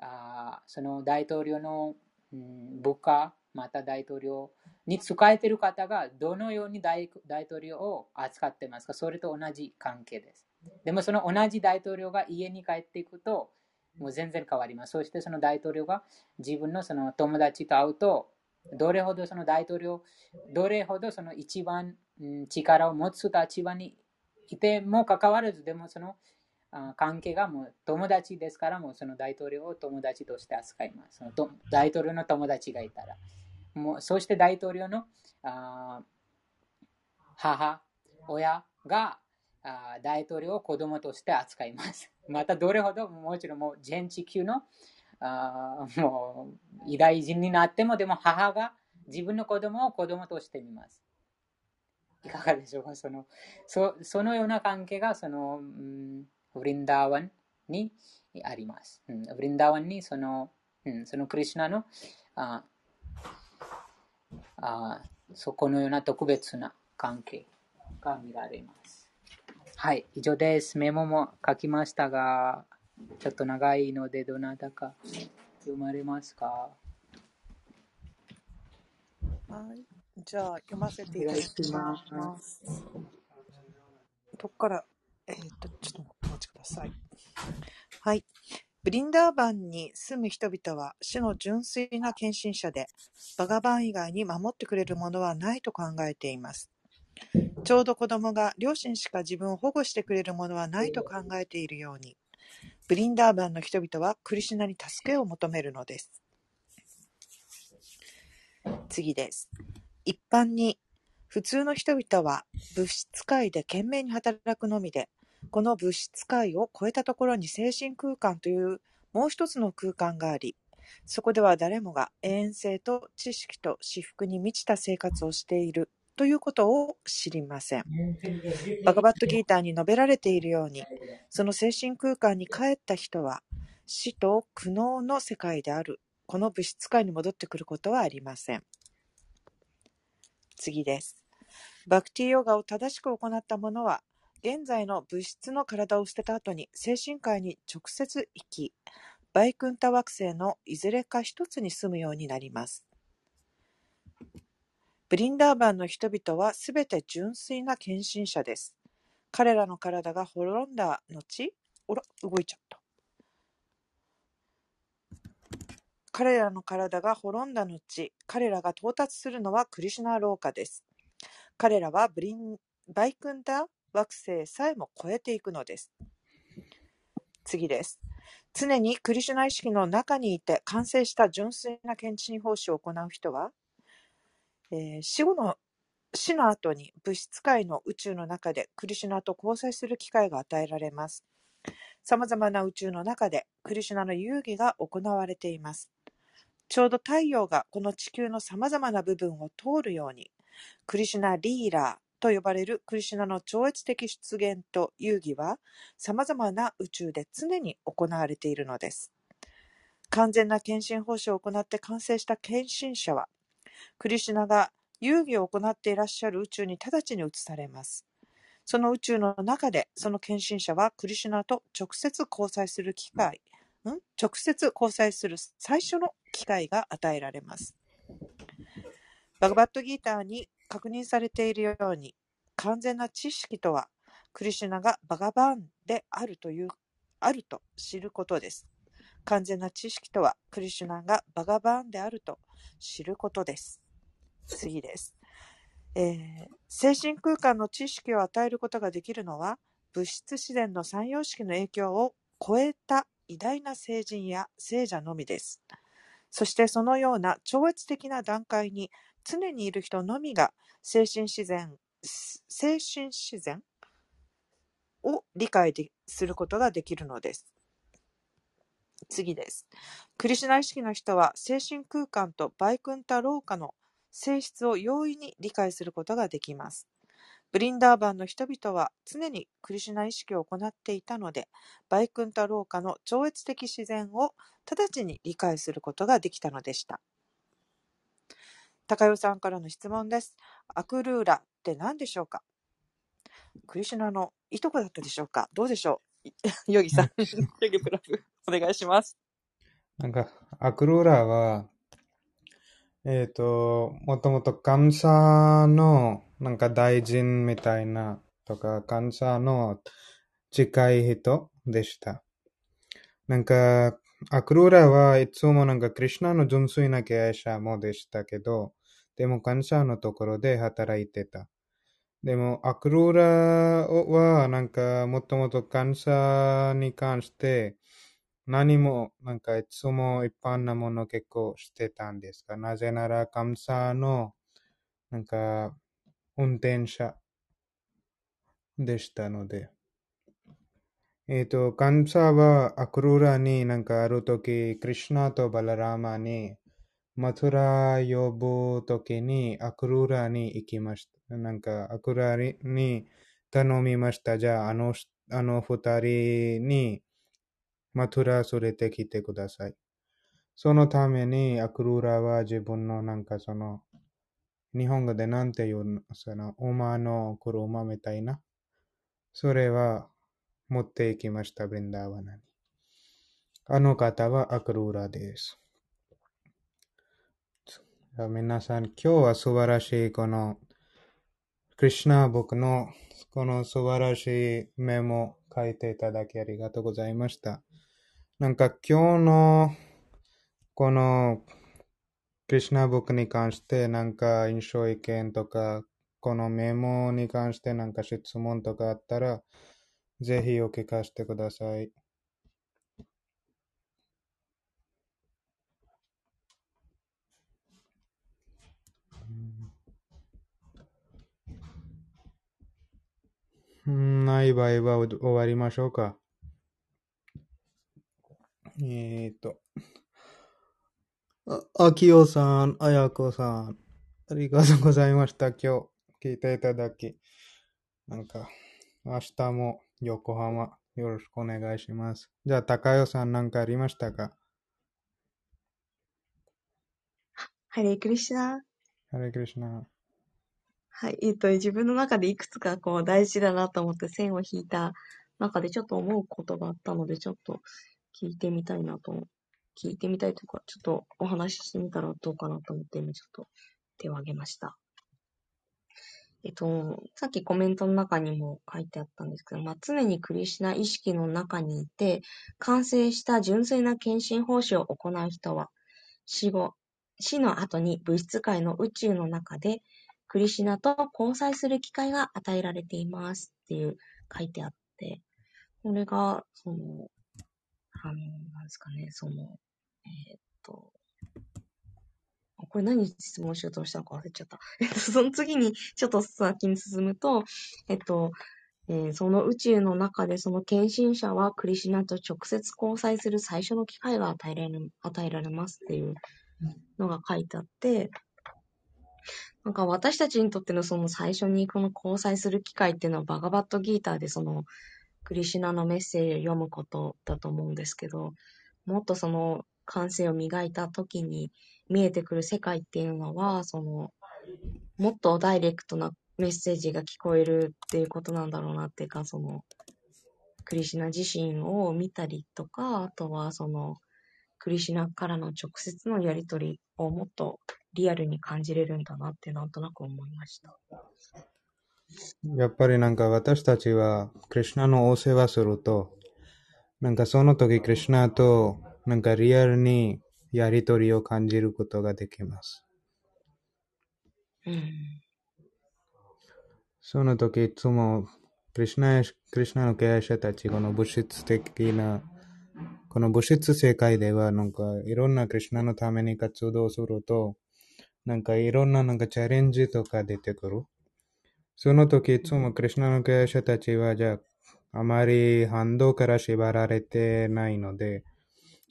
あその大統領の、うん、部下、また大統領に使えている方がどのように大大統領を扱ってますかそれと同じ関係です。でもその同じ大統領が家に帰っていくと、もう全然変わります。そしてその大統領が自分のその友達と会うと、どれほどその大統領、どれほどその一番力を持つ立場にいてもかかわらず、でもその関係がもう友達ですから、もうその大統領を友達として扱います。その大統領の友達がいたら。もうそして大統領のあ母、親があ大統領を子供として扱います。またどれほどもちろんもう全地球のあ もう偉大人になってもでも母が自分の子供を子供として見ます。いかがでしょうか？そのそそのような関係がその、うん、ウリンダーワンにあります。うん、ウリンダーワンにその,、うん、そのクリュナのああそこのような特別な関係が見られます。はい、以上です。メモも書きましたが、ちょっと長いので、どなたか読まれますか？はい。じゃあ、読ませていただきます。どこから、えっ、ー、と、ちょっとお待ちください。はい。ブリンダーバンに住む人々は主の純粋な献身者で、バガバン以外に守ってくれるものはないと考えています。ちょうど子供が両親しか自分を保護してくれるものはないと考えているように、ブリンダーバンの人々はクリシュナに助けを求めるのです。次です。一般に、普通の人々は物質界で懸命に働くのみで、この物質界を超えたところに精神空間というもう一つの空間があり、そこでは誰もが永遠性と知識と至福に満ちた生活をしているということを知りません。バガバットギーターに述べられているように、その精神空間に帰った人は、死と苦悩の世界である、この物質界に戻ってくることはありません。次です。バクティヨガを正しく行った者は、現在の物質の体を捨てた後に精神界に直接行き、バイクンタ惑星のいずれか一つに住むようになります。ブリンダーバンの人々はすべて純粋な献身者です。彼らの体が滅んだ後、おら、動いちゃった。彼らの体が滅んだ後、彼らが到達するのはクリシュナー廊下です。彼らはブリン、バイクンダー惑星さえも超えていくのです。次です。常にクリシュナ意識の中にいて完成した純粋な献身奉仕を行う人は、死後の死の後に物質界の宇宙の中でクリシュナと交際する機会が与えられます。様々な宇宙の中でクリシュナの遊戯が行われています。ちょうど太陽がこの地球の様々な部分を通るように、クリシュナリーラーと呼ばれるクリシュナの超越的出現と遊戯は様々な宇宙で常に行われているのです。完全な献身奉仕を行って完成した献身者はクリシュナが遊戯を行っていらっしゃる宇宙に直ちに移されます。その宇宙の中で、その献身者はクリシュナと直接交際する機会、ん？直接交際する最初の機会が与えられます。バグバットギーターに確認されているように、完全な知識とは、クリシュナがバガバーンであるという、あると知ることです。完全な知識とは、クリシュナがバガバーンであると知ることです。次です。えー、精神空間の知識を与えることができるのは、物質自然の三様式の影響を超えた偉大な聖人や聖者のみです。そしてそのような超越的な段階に常にいる人のみが精神自然精神自然を理解することができるのです。次です。クリシュナ意識の人は精神空間とバイクンタローカの性質を容易に理解することができます。ブリンダーバンの人々は常にクリシュナ意識を行っていたので、バイクンタローカの超越的自然を直ちに理解することができたのでした。高代さんからの質問です。アクルーラって何でしょうか？クリシュナのいとこだったでしょうか？どうでしょう？ヨギさん、ヨギプラフ、お願いします。なんか、アクルーラーは、えっ、と、もともとカンサの、なんか大臣みたいな、とか、カンサの近い人でした。なんか、アクルーラーはいつもなんかクリュナの純粋な経営者もでしたけど、でもカンサのところで働いてた。でも、アクルーラはなんかもともとカンサに関して何もなんかいつも一般なもの結構してたんですか？なぜならカンサのなんか運転者でしたので。えっ、と、カンサはアクルーラになんかあるとき、クリシュナとバララーマにマツラ呼ぶときにアクルーラに行きました。なんかアクラに頼みました。じゃあ、あの、あの二人にマツラ連れてきてください。そのためにアクルーラは自分のなんかその、日本語でなんていうの、その、馬の車みたいな。それは持っていきました、ブリンダーワナに。あの方はアクルーラです。皆さん、今日は素晴らしいこの、クリシナ僕のこの素晴らしいメモ書いていただきありがとうございました。なんか今日のこのクリシナ僕に関してなんか印象意見とかこのメモに関してなんか質問とかあったらぜひお聞かせてください。ない場合は終わりましょうか。えーと。あ、あきおさん、あやこさん、ありがとうございました。今日聞いていただき。なんか、明日も横浜よろしくお願いします。じゃあ、高代さんなんかありましたか？ハレークリシュナ。ハレクリシナ。はい。えっと、自分の中でいくつかこう大事だなと思って線を引いた中でちょっと思うことがあったので、ちょっと聞いてみたいなと、聞いてみたいというか、ちょっとお話ししてみたらどうかなと思って今ちょっと手を挙げました。えっと、さっきコメントの中にも書いてあったんですけど、まあ、常にクリシナ意識の中にいて、完成した純粋な献身奉仕を行う人は、死後、死の後に物質界の宇宙の中で、クリシナと交際する機会が与えられていますっていう書いてあって、これが、その、あの、なんですかね、その、えーっと、これ何質問しようとしたのか忘れちゃった。えっと、その次に、ちょっと先に進むと、えっと、えーその宇宙の中でその献身者はクリシナと直接交際する最初の機会が与えられ与えられますっていうのが書いてあって、なんか私たちにとってのその最初にこの交際する機会っていうのはバガバットギーターでそのクリシュナのメッセージを読むことだと思うんですけど、もっとその感性を磨いた時に見えてくる世界っていうのは、その、もっとダイレクトなメッセージが聞こえるっていうことなんだろうなっていうか、その、クリシュナ自身を見たりとか、あとはその、クリシュナからの直接のやりとりをもっとリアルに感じれるんだなってなんとなく思いました。やっぱりなんか私たちはクリュナのお世話すると、なんかその時クリュナとなんかリアルにやりとりを感じることができます。うん。その時いつもクリシナクリシナの敬愛者たち、この物質的な、この物質世界では、なんかいろんなクリシナのために活動すると、なんかいろんななんかチャレンジとか出てくる。その時いつもクリシナの敬愛者たちは、じゃあ、あまり反動から縛られてないので、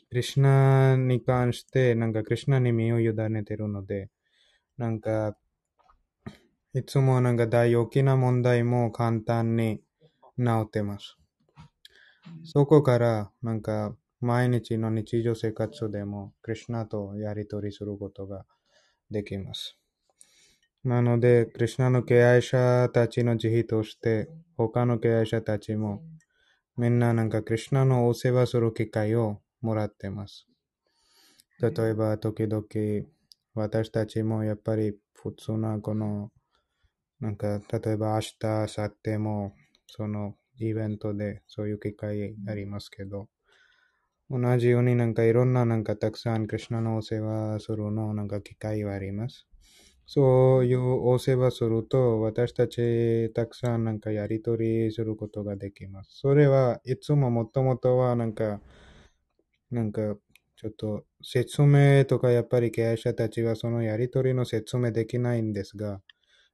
クリシナに関して、なんかクリシナに身を委ねてるので、なんか、いつもなんか大大きな問題も簡単に治ってます。そこからなんか毎日の日常生活でもクリシナとやり取りすることができます。なので、クリシナの敬愛者たちの慈悲として、他の敬愛者たちも、みんななんかクリシナのお世話する機会をもらってます。例えば、時々、私たちもやっぱり普通なこの、なんか、例えば明日、明後日も、そのイベントでそういう機会ありますけど、同じようになんかいろんななんかたくさんクリュナのお世話するのなんか機会はあります。そういうお世話すると私たちたくさんなんかやりとりすることができます。それはいつももともとはなんか、なんかちょっと説明とかやっぱり経営者たちはそのやりとりの説明できないんですが、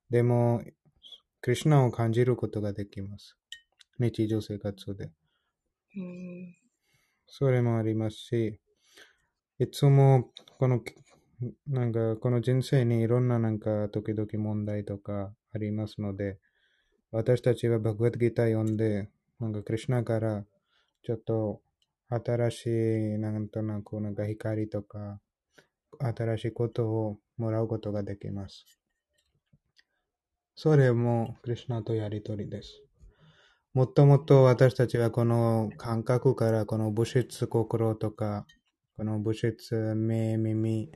でも、クリュナを感じることができます。日常生活で。それもありますし、いつもこの、なんかこの人生にいろんななんか時々問題とかありますので、私たちはバグワッドギター読んで、なんかクリュナからちょっと新しいなんとなくなんか光とか新しいことをもらうことができます。それもクリュナとやりとりです。もともと私たちはこの感覚からこの物質心とか、この物質目、耳、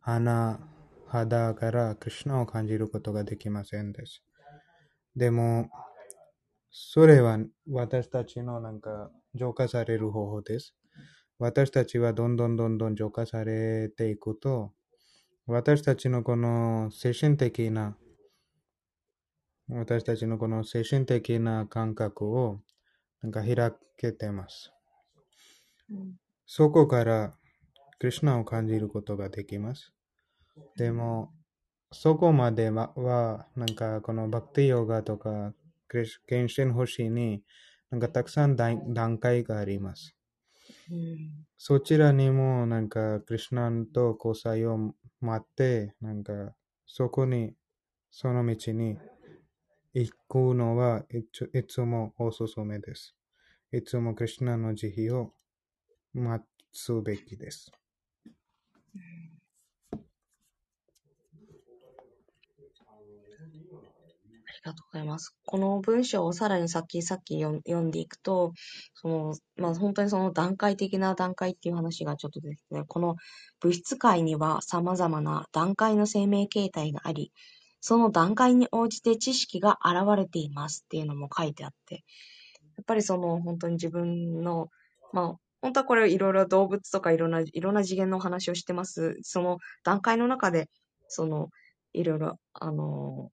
鼻、肌からクリュナを感じることができませんです。でも、それは私たちのなんか浄化される方法です。私たちはどんどんどんどん浄化されていくと、私たちのこの精神的な私たちのこの精神的な感覚をなんか開けてます。うん、そこからクリュナを感じることができます。でも、そこまでは、なんかこのバクティヨガとか、献身星に、なんかたくさん段階があります。うん、そちらにも、なんか、クリュナと交際を待って、なんか、そこに、その道に行くのはいつもおすすめです。いつもクリュナの慈悲を待つべきです。ありがとうございます。この文章をさらにさっきさっき読んでいくと、その、まあ、本当にその段階的な段階っていう話がちょっと出てきて、この物質界には様々な段階の生命形態があり、その段階に応じて知識が現れていますっていうのも書いてあって、やっぱりその本当に自分の、まあ、本当はこれいろいろ動物とかいろんな、いろんな次元の話をしてます。その段階の中で、その、いろいろ、あの、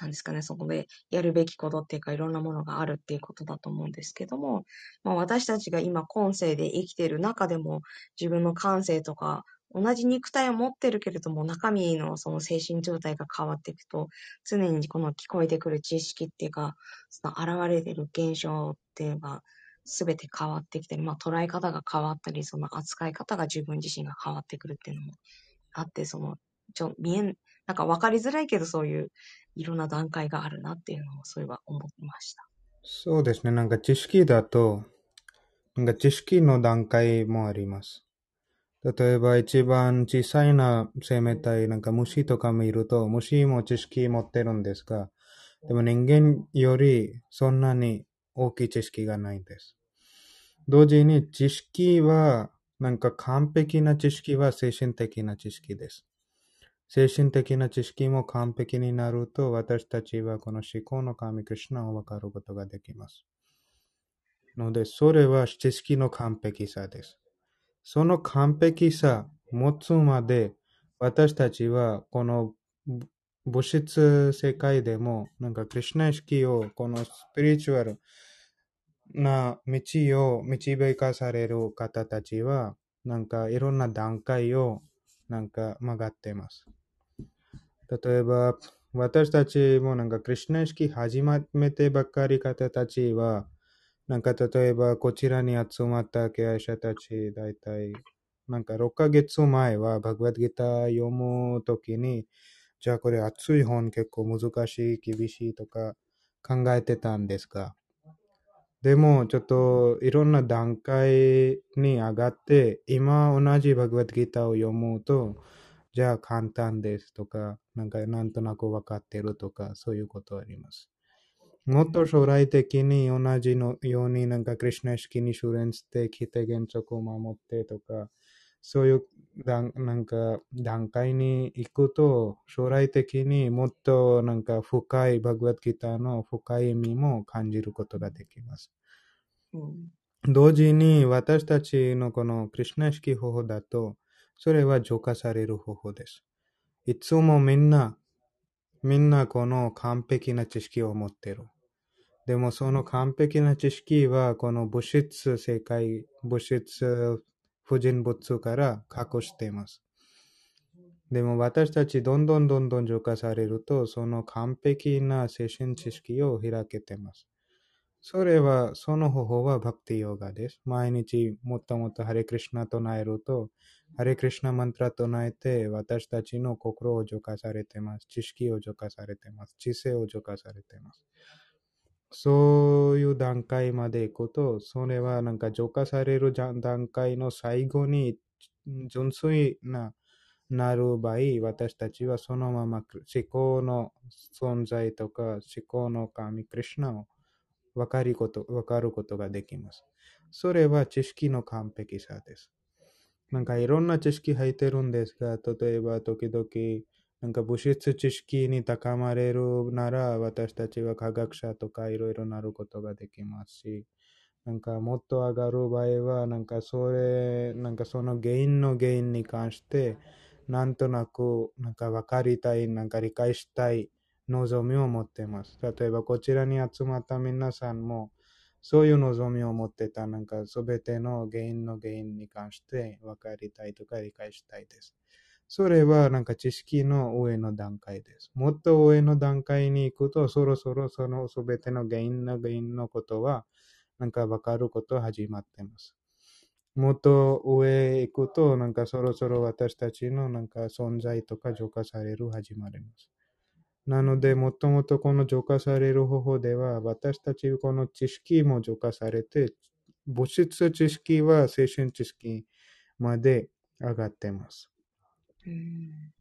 なんですかね、そこでやるべきことっていうかいろんなものがあるっていうことだと思うんですけども、まあ、私たちが今今世で生きている中でも自分の感性とか同じ肉体を持ってるけれども中身のその精神状態が変わっていくと常にこの聞こえてくる知識っていうかその現れてる現象っていうのが全て変わってきたり、まあ、捉え方が変わったりその扱い方が自分自身が変わってくるっていうのもあってそのちょ見えんなんか分かりづらいけどそういういろんな段階があるなっていうのをそういえば思いました。そうですね。なんか知識だと、なんか知識の段階もあります。例えば一番小さいな生命体、なんか虫とか見ると、虫も知識持ってるんですが、でも人間よりそんなに大きい知識がないんです。同時に知識は、なんか完璧な知識は精神的な知識です。精神的な知識も完璧になると、私たちはこの思考の神クリュナを分かることができます。ので、それは知識の完璧さです。その完璧さ持つまで、私たちはこの物質世界でも、なんかクリュナ意識を、このスピリチュアルな道を導かされる方たちは、なんかいろんな段階をなんか曲がっています。例えば、私たちもなんかクリュナ意識始めてばっかり方たちは、なんか例えばこちらに集まった経営者たち、だいたいなんか6ヶ月前はバグワッドギター読むときに、じゃあこれ熱い本結構難しい、厳しいとか考えてたんですが、でもちょっといろんな段階に上がって、今同じバグワッドギターを読むと、じゃあ簡単ですとか、なんかなんとなく分かってるとか、そういうことあります。もっと将来的に同じのようになんかクリュナ式に修練してきて原則を守ってとか、そういう段なんか段階に行くと、将来的にもっとなんか深いバグワッドギターの深い意味も感じることができます。うん、同時に私たちのこのクリュナ式方法だと、それは浄化される方法です。いつもみんな、みんなこの完璧な知識を持っている。でもその完璧な知識はこの物質世界、物質不人物から隠しています。でも私たちどんどんどんどん浄化されると、その完璧な精神知識を開けています。それは、その方法はバクティヨガです。毎日もっともっとハレクリシナ唱えると、ハレクリシナマントラ唱えて、私たちの心を浄化されています。知識を浄化されています。知性を浄化されています。そういう段階まで行くと、それはなんか浄化される段階の最後に純粋ななる場合、私たちはそのまま思考の存在とか思考の神、クリュナを分かること分かることができます。それは知識の完璧さです。なんかいろんな知識入ってるんですが、例えば時々なんか物質知識に高まれるなら、私たちは科学者とかいろいろなることができますし、なんかもっと上がる場合は、なんかそれ、なんかその原因の原因に関して、なんとなく、なんか分かりたい、なんか理解したい望みを持ってます。例えばこちらに集まった皆さんも、そういう望みを持ってた、なんかすべての原因の原因に関して分かりたいとか理解したいです。それはなんか知識の上の段階です。もっと上の段階に行くと、そろそろそのすべての原因の原因のことは、なんかわかること始まってます。もっと上へ行くと、なんかそろそろ私たちのなんか存在とか浄化される始まります。なので、もともとこの浄化される方法では、私たちこの知識も浄化されて、物質知識は精神知識まで上がってます。うん。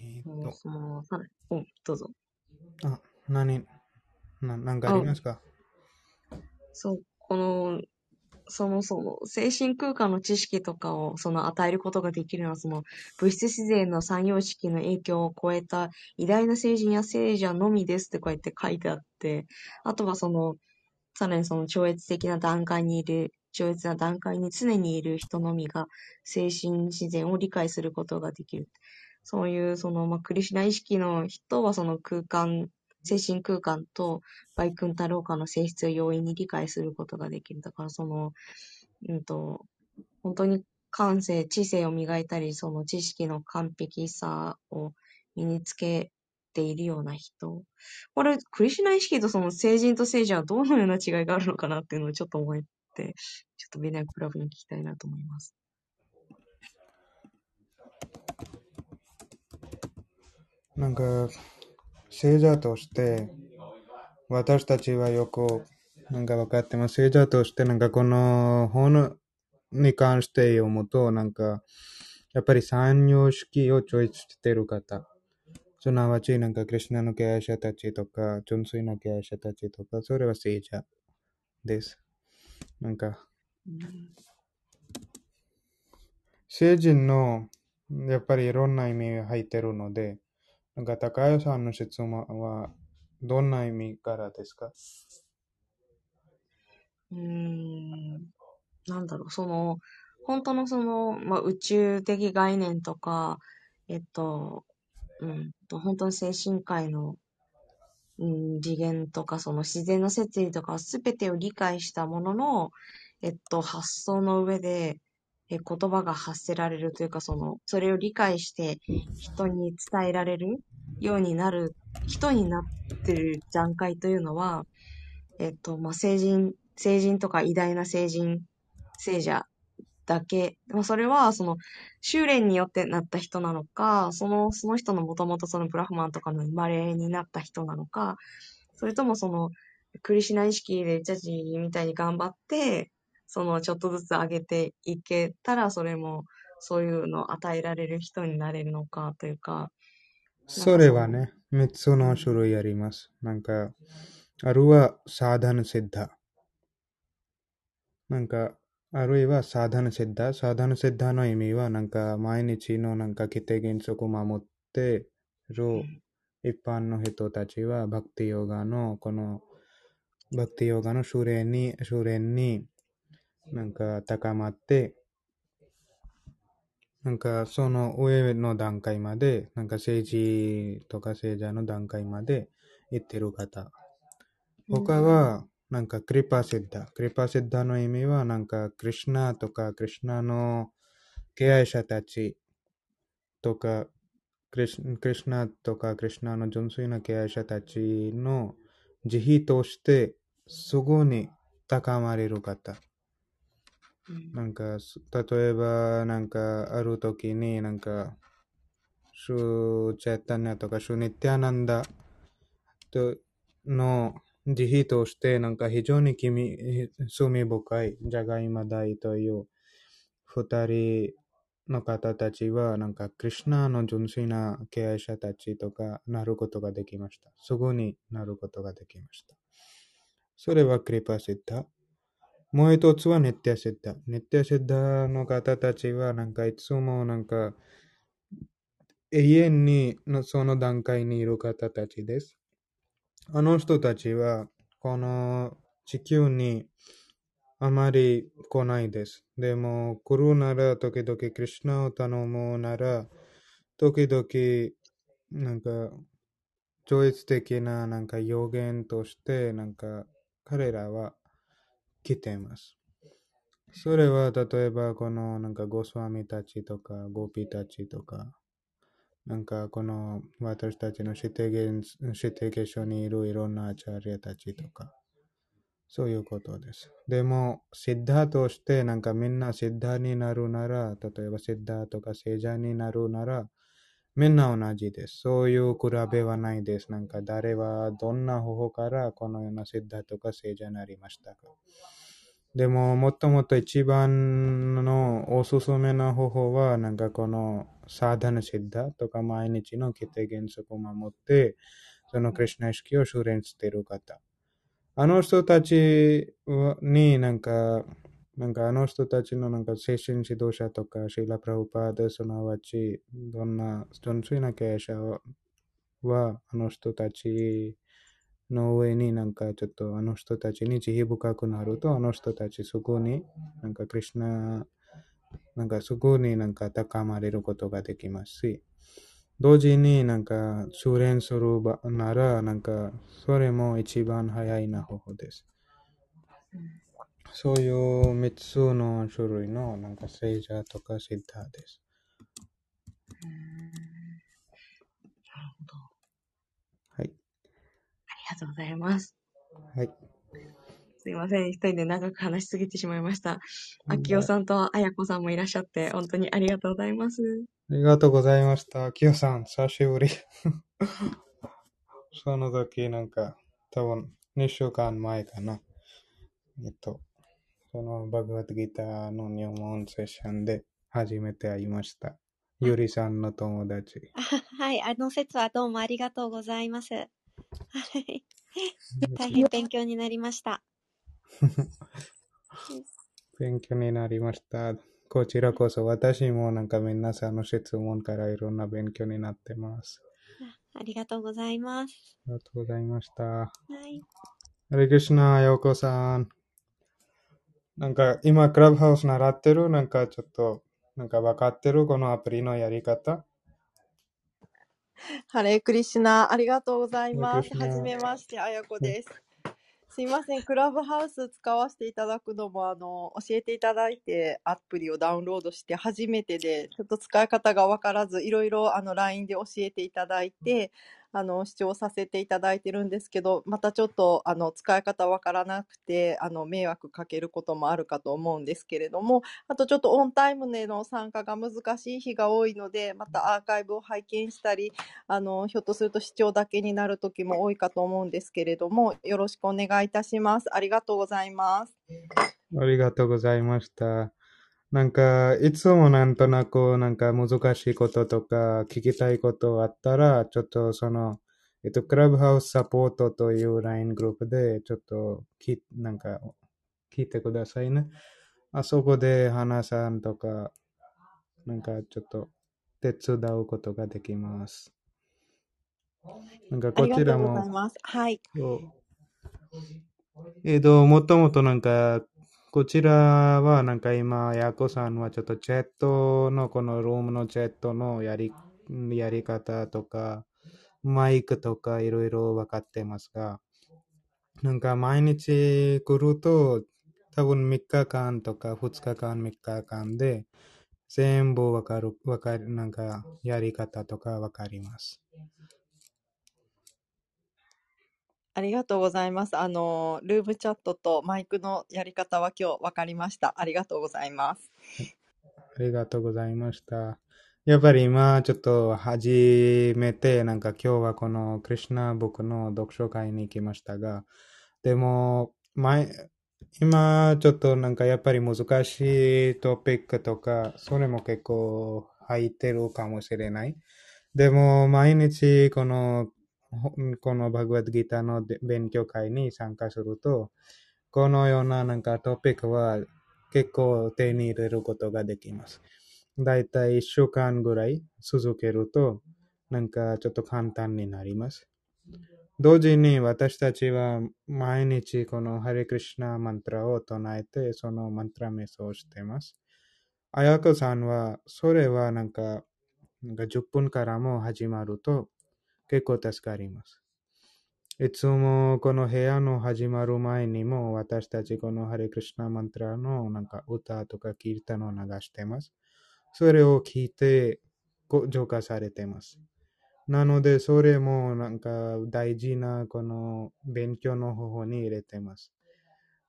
えー、っと。その、さらうん、どうぞ。あ、何、な、なんかありますか？そう、この、そのその精神空間の知識とかをその与えることができるのはその物質自然の三様式の影響を超えた偉大な聖人や聖者のみですってこうやって書いてあって、あとはその、さらにその超越的な段階にいる、超越な段階に常にいる人のみが精神自然を理解することができる。そういうその、まあ、クリシナ意識の人はその空間精神空間とバイクンタローカの性質を容易に理解することができる。だからその、うんと、本当に感性、知性を磨いたり、その知識の完璧さを身につけているような人。これ、クリシュナ意識とその聖人と聖者はどのような違いがあるのかなっていうのをちょっと思って、ちょっとベナクラブに聞きたいなと思います。なんか、聖者として、私たちはよく、なんか分かってます。聖者として、なんかこの本に関して読むと、なんか、やっぱり三様式をチョイスしている方。すなわち、なんか、クリュナの経営者たちとか、純粋な経営者たちとか、それは聖者です。なんか、聖人の、やっぱりいろんな意味が入ってるので、なんか高谷さんの質問はどんな意味からですか？うん、なんだろう、その、本当のその、まあ、宇宙的概念とか、えっと、うんと、本当に精神界の、うん、次元とか、その自然の摂理とか、すべてを理解したものの、えっと、発想の上で、え、言葉が発せられるというか、その、それを理解して人に伝えられるようになる、人になってる段階というのは、えっと、まあ、聖人、聖人とか偉大な聖人、聖者だけ、まあ、それは、その、修練によってなった人なのか、その、その人のもともとそのブラフマンとかの生まれになった人なのか、それともその、クリシュナ意識でチャチみたいに頑張って、その、ちょっとずつ上げていけたら、それも、そういうのを与えられる人になれるのかというか、それはね、三つの種類あります。なんか、あるいはサーダナセッダ。なんか、あるいはサーダナセッダ。サーダナセッダの意味は、なんか、毎日のなんか規定原則を守ってる一般の人たちは、バクティヨガの、この、バクティヨガの修練に、修練に、なんか高まって、なんかその上の段階まで、なんか政治とか聖者の段階まで行ってる方。他は、なんかクリパセッダ。クリパセッダの意味は、なんかクリシュナとかクリシュナの敬愛者たちとか、クリュナとかクリシュナの純粋な敬愛者たちの慈悲としてすぐに高まれる方。なんか、例えば、なんか、ある時に、なんか、シューチェタニャとかシュニティアナンダとの慈悲として、なんか非常に君罪深いジャガイマダイという二人の方たちは、なんか、クリュナの純粋な敬愛者たちとかなることができました。すぐになることができました。それはクリパシッタ。もう一つはネッティアセッダ。ネッティアセッダの方たちは、なんかいつもなんか、永遠にのその段階にいる方たちです。あの人たちは、この地球にあまり来ないです。でも、来るなら、時々クリュナを頼むなら、時々、なんか、超越的ななんか予言として、なんか、彼らは来ています。それは、例えば、この、なんか、ゴスワミたちとか、ゴピたちとか、なんか、この、私たちの指定言指定化所にいるいろんなアチャリアたちとか、そういうことです。でも、シッダーとして、なんかみんなシッダーになるなら、例えばシッダーとか聖者になるなら、みんな同じです。そういう比べはないです。なんか誰はどんな方法からこのようなシッダーとか聖者になりましたか。でも、もっともっと一番のおすすめな方法は、なんかこのサーダナシッダとか毎日の規定原則を守って、そのクリュナ意識を修練している方。あの人たちになんか、なんかあの人たちのなんか精神指導者とか、シーラ・プラウパーでそのわち、どんな純粋な経営者は、あの人たちの上になんかちょっとあの人たちに慈悲深くなると、あの人たちすぐになんかクリュナ、なんかすぐになんか高まれることができますし、同時になんか修練するなら、なんかそれも一番早いな方法です。そういう三つの種類のなんか聖者とかシッダーです。なるほど。はい。ありがとうございます。はい。すいません。一人で長く話しすぎてしまいました。あきおさんとあやこさんもいらっしゃって、本当にありがとうございます。ありがとうございました。きよさん、久しぶり。その時なんか、多分2週間前かな。えっと、そのバグワッドギターの入門セッションで初めて会いました。ゆりさんの友達。あはい、あの説はどうもありがとうございます。はい。大変勉強になりました。勉強になりました。こちらこそ私もなんか皆さんの質問からいろんな勉強になってます。ありがとうございます。ありがとうございました。はい。ハレクリシナ、ようこさん。なんか今、クラブハウス習ってる、なんかちょっと、なんか分かってる、このアプリのやり方？ハレークリシュナ、ありがとうございます。はじめまして、あやこです。すいません、クラブハウス使わせていただくのも、あの、教えていただいて、アプリをダウンロードして初めてで、ちょっと使い方がわからず、いろいろ、あの、LINE で教えていただいて、あの、視聴させていただいてるんですけど、またちょっと、あの、使い方わからなくて、あの、迷惑かけることもあるかと思うんですけれども、あとちょっとオンタイムでの参加が難しい日が多いので、またアーカイブを拝見したり、あの、ひょっとすると視聴だけになる時も多いかと思うんですけれども、よろしくお願いいたします。ありがとうございます。ありがとうございました。なんか、いつもなんとなく、なんか難しいこととか聞きたいことあったら、ちょっとその、えっと、クラブハウスサポートという LINE グループで、ちょっとき、なんか、聞いてくださいね。あそこで花さんとか、なんかちょっと手伝うことができます。なんかあこちらりがとうございも、ます。はい。えっと、もともとなんか、こちらはなんか今、ヤコさんはちょっとチャットのこのルームのチャットのやり、やり方とか、マイクとかいろいろ分かってますが、なんか毎日来ると、多分3日間とか2日間、3日間で全部分かる、分かる、なんかやり方とか分かります。ありがとうございます。あの、ルームチャットとマイクのやり方は今日分かりました。ありがとうございます。ありがとうございました。やっぱり今ちょっと初めてなんか今日はこのクリュナ僕の読書会に行きましたが、でも前、今ちょっとなんかやっぱり難しいトピックとか、それも結構入ってるかもしれない。でも毎日この、このバグワッドギターので勉強会に参加すると、このようななんかトピックは結構手に入れることができます。だいたい1週間ぐらい続けると、なんかちょっと簡単になります。同時に私たちは毎日このハレクリシナマントラを唱えて、そのマントラ瞑想をしています。あやこさんは、それはなんか、なんか10分からも始まると結構助かります。いつもこの部屋の始まる前にも私たちこのハレクリシナマントラのなんか歌とかキルタのを流してます。それを聞いて浄化されてます。なので、それもなんか大事なこの勉強の方法に入れてます。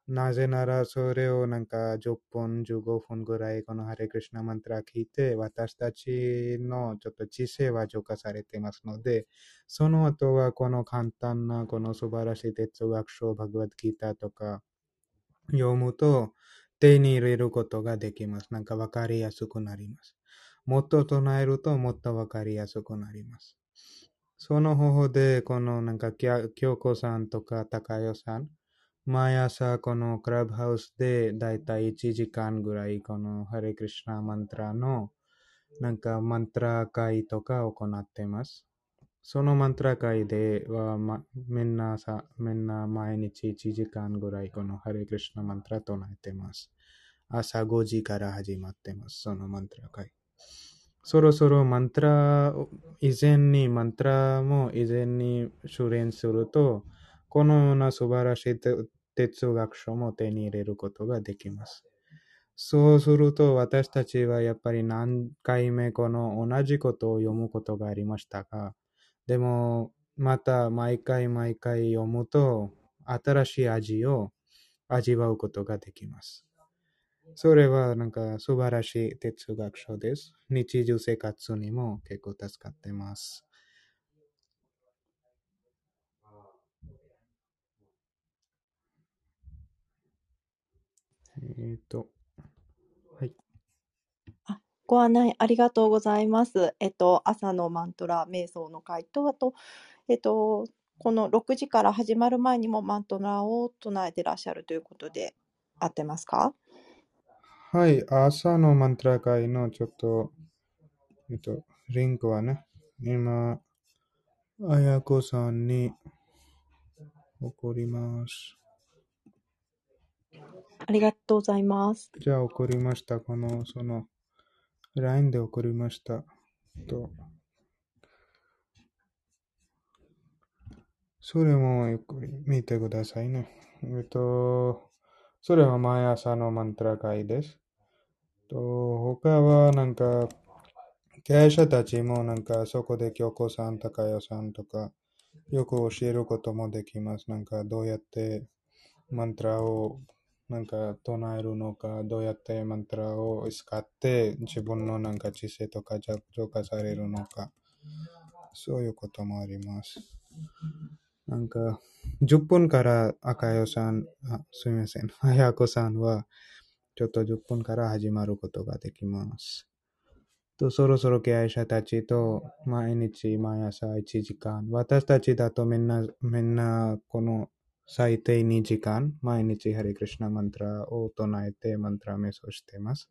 なぜならそれをなんか10分、15分ぐらいこのハレクリシナマントラ聞いて私たちのちょっと知性は浄化されていますので、その後はこの簡単なこの素晴らしい哲学書、バグワッドギターとか読むと手に入れることができます。なんかわかりやすくなります。もっと唱えるともっとわかりやすくなります。その方法で、このなんか、京子さんとか高代さん、毎朝このクラブハウスでだいたい1時間ぐらいこのハレクリシナマントラのなんかマントラ会とか行っています。そのマントラ会では、ま、みんなさ、みんな毎日1時間ぐらいこのハレクリシナマントラ唱えています。朝5時から始まってます。そのマントラ会。そろそろマントラ以前に、マントラも以前に修練すると、このような素晴らしい哲学書も手に入れることができます。そうすると私たちはやっぱり何回目この同じことを読むことがありましたが、でもまた毎回毎回読むと新しい味を味わうことができます。それはなんか素晴らしい哲学書です。日常生活にも結構助かってます。えっ、と、はい。あ、ご案内ありがとうございます。えっと、朝のマントラ瞑想の会と、あと、えっと、この6時から始まる前にもマントラを唱えてらっしゃるということで、合ってますか？はい、朝のマントラ会のちょっと、えっと、リンクはね、今、あやこさんに送ります。ありがとうございます。じゃあ送りました。この、その、LINE で送りました。と、それもゆっくり見てくださいね。えっと、それは毎朝のマントラ会です。と、他はなんか、経営者たちもなんかそこで京子さん、高代さんとか、よく教えることもできます。なんかどうやってマントラをなんか唱えるのか、どうやってマントラを使って自分のなんか知性とか浄化されるのか、そういうこともあります。なんか、10分から赤代さん、あすみません、綾子さんは、ちょっと10分から始まることができます。とそろそろ経営者たちと毎日毎朝1時間、私たちだとみんな、みんなこの最低2時間、毎日ハリクリシナマントラを唱えてマントラ瞑想しています。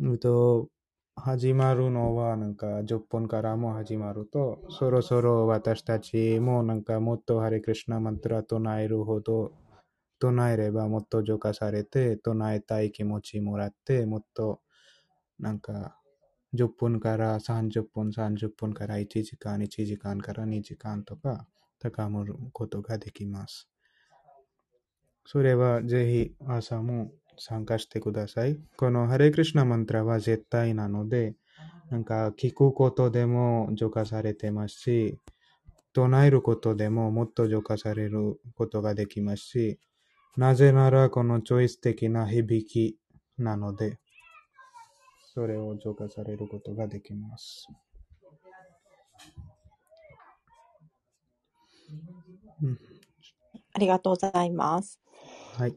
うと始まるのはなんか10分からも始まると、そろそろ私たちもなんかもっとハリクリシナマントラ唱えるほど、唱えればもっと浄化されて、唱えたい気持ちもらって、もっとなんか10分から30分、30分から1時間、1時間から2時間とか高めることができます。それはぜひ朝も参加してください。このハレクリシナマントラは絶対なので、なんか聞くことでも浄化されてますし、唱えることでももっと浄化されることができますし、なぜならこのチョイス的な響きなので、それを浄化されることができます。うん、ありがとうございます。はい。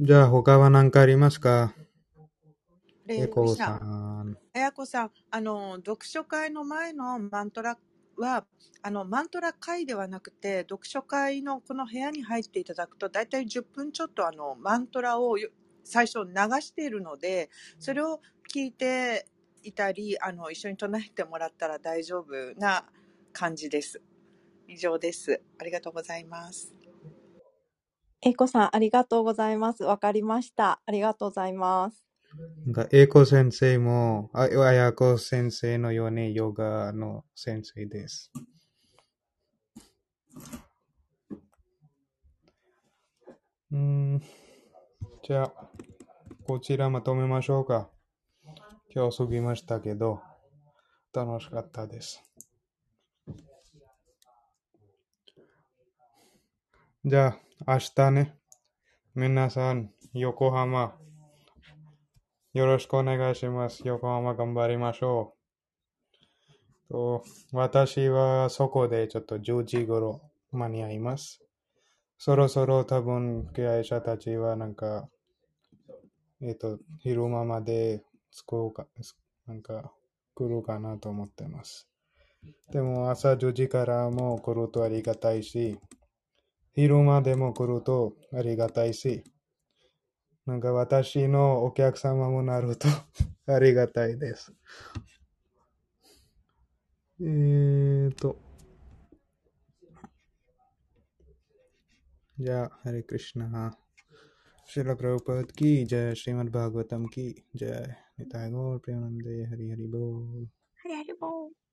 じゃあ他は何かありますか？レイエコーささん。ん。あやこさん、あの、読書会の前のマントラは、あの、マントラ会ではなくて、読書会のこの部屋に入っていただくと、だいたい10分ちょっとあの、マントラをよ最初流しているので、それを聞いていたり、あの、一緒に唱えてもらったら大丈夫な感じです。以上です。ありがとうございます。えいこさん、ありがとうございます。わかりました。ありがとうございます。なんか、エイコ先生も、ああやこ先生のようにヨガの先生です。うーん。じゃあ、こちらまとめましょうか。今日過ぎましたけど、楽しかったです。じゃあ、明日ね、皆さん、横浜、よろしくお願いします。横浜頑張りましょう。と私はそこでちょっと10時頃間に合います。そろそろ多分経営者たちはなんか、えっ、と、昼間まで作るか、なんか来るかなと思ってます。でも朝10時からも来るとありがたいし、昼間でも来るとありがたいし、なんか私のお客様もなると ありがたいです。えーと。じゃあ、ハリクリシナ。シラクラウパーキー、ジャーシーマルバーグタムキー、ジャーニタイゴー、プレマンデー、ハリハリボー。ハリハリボー。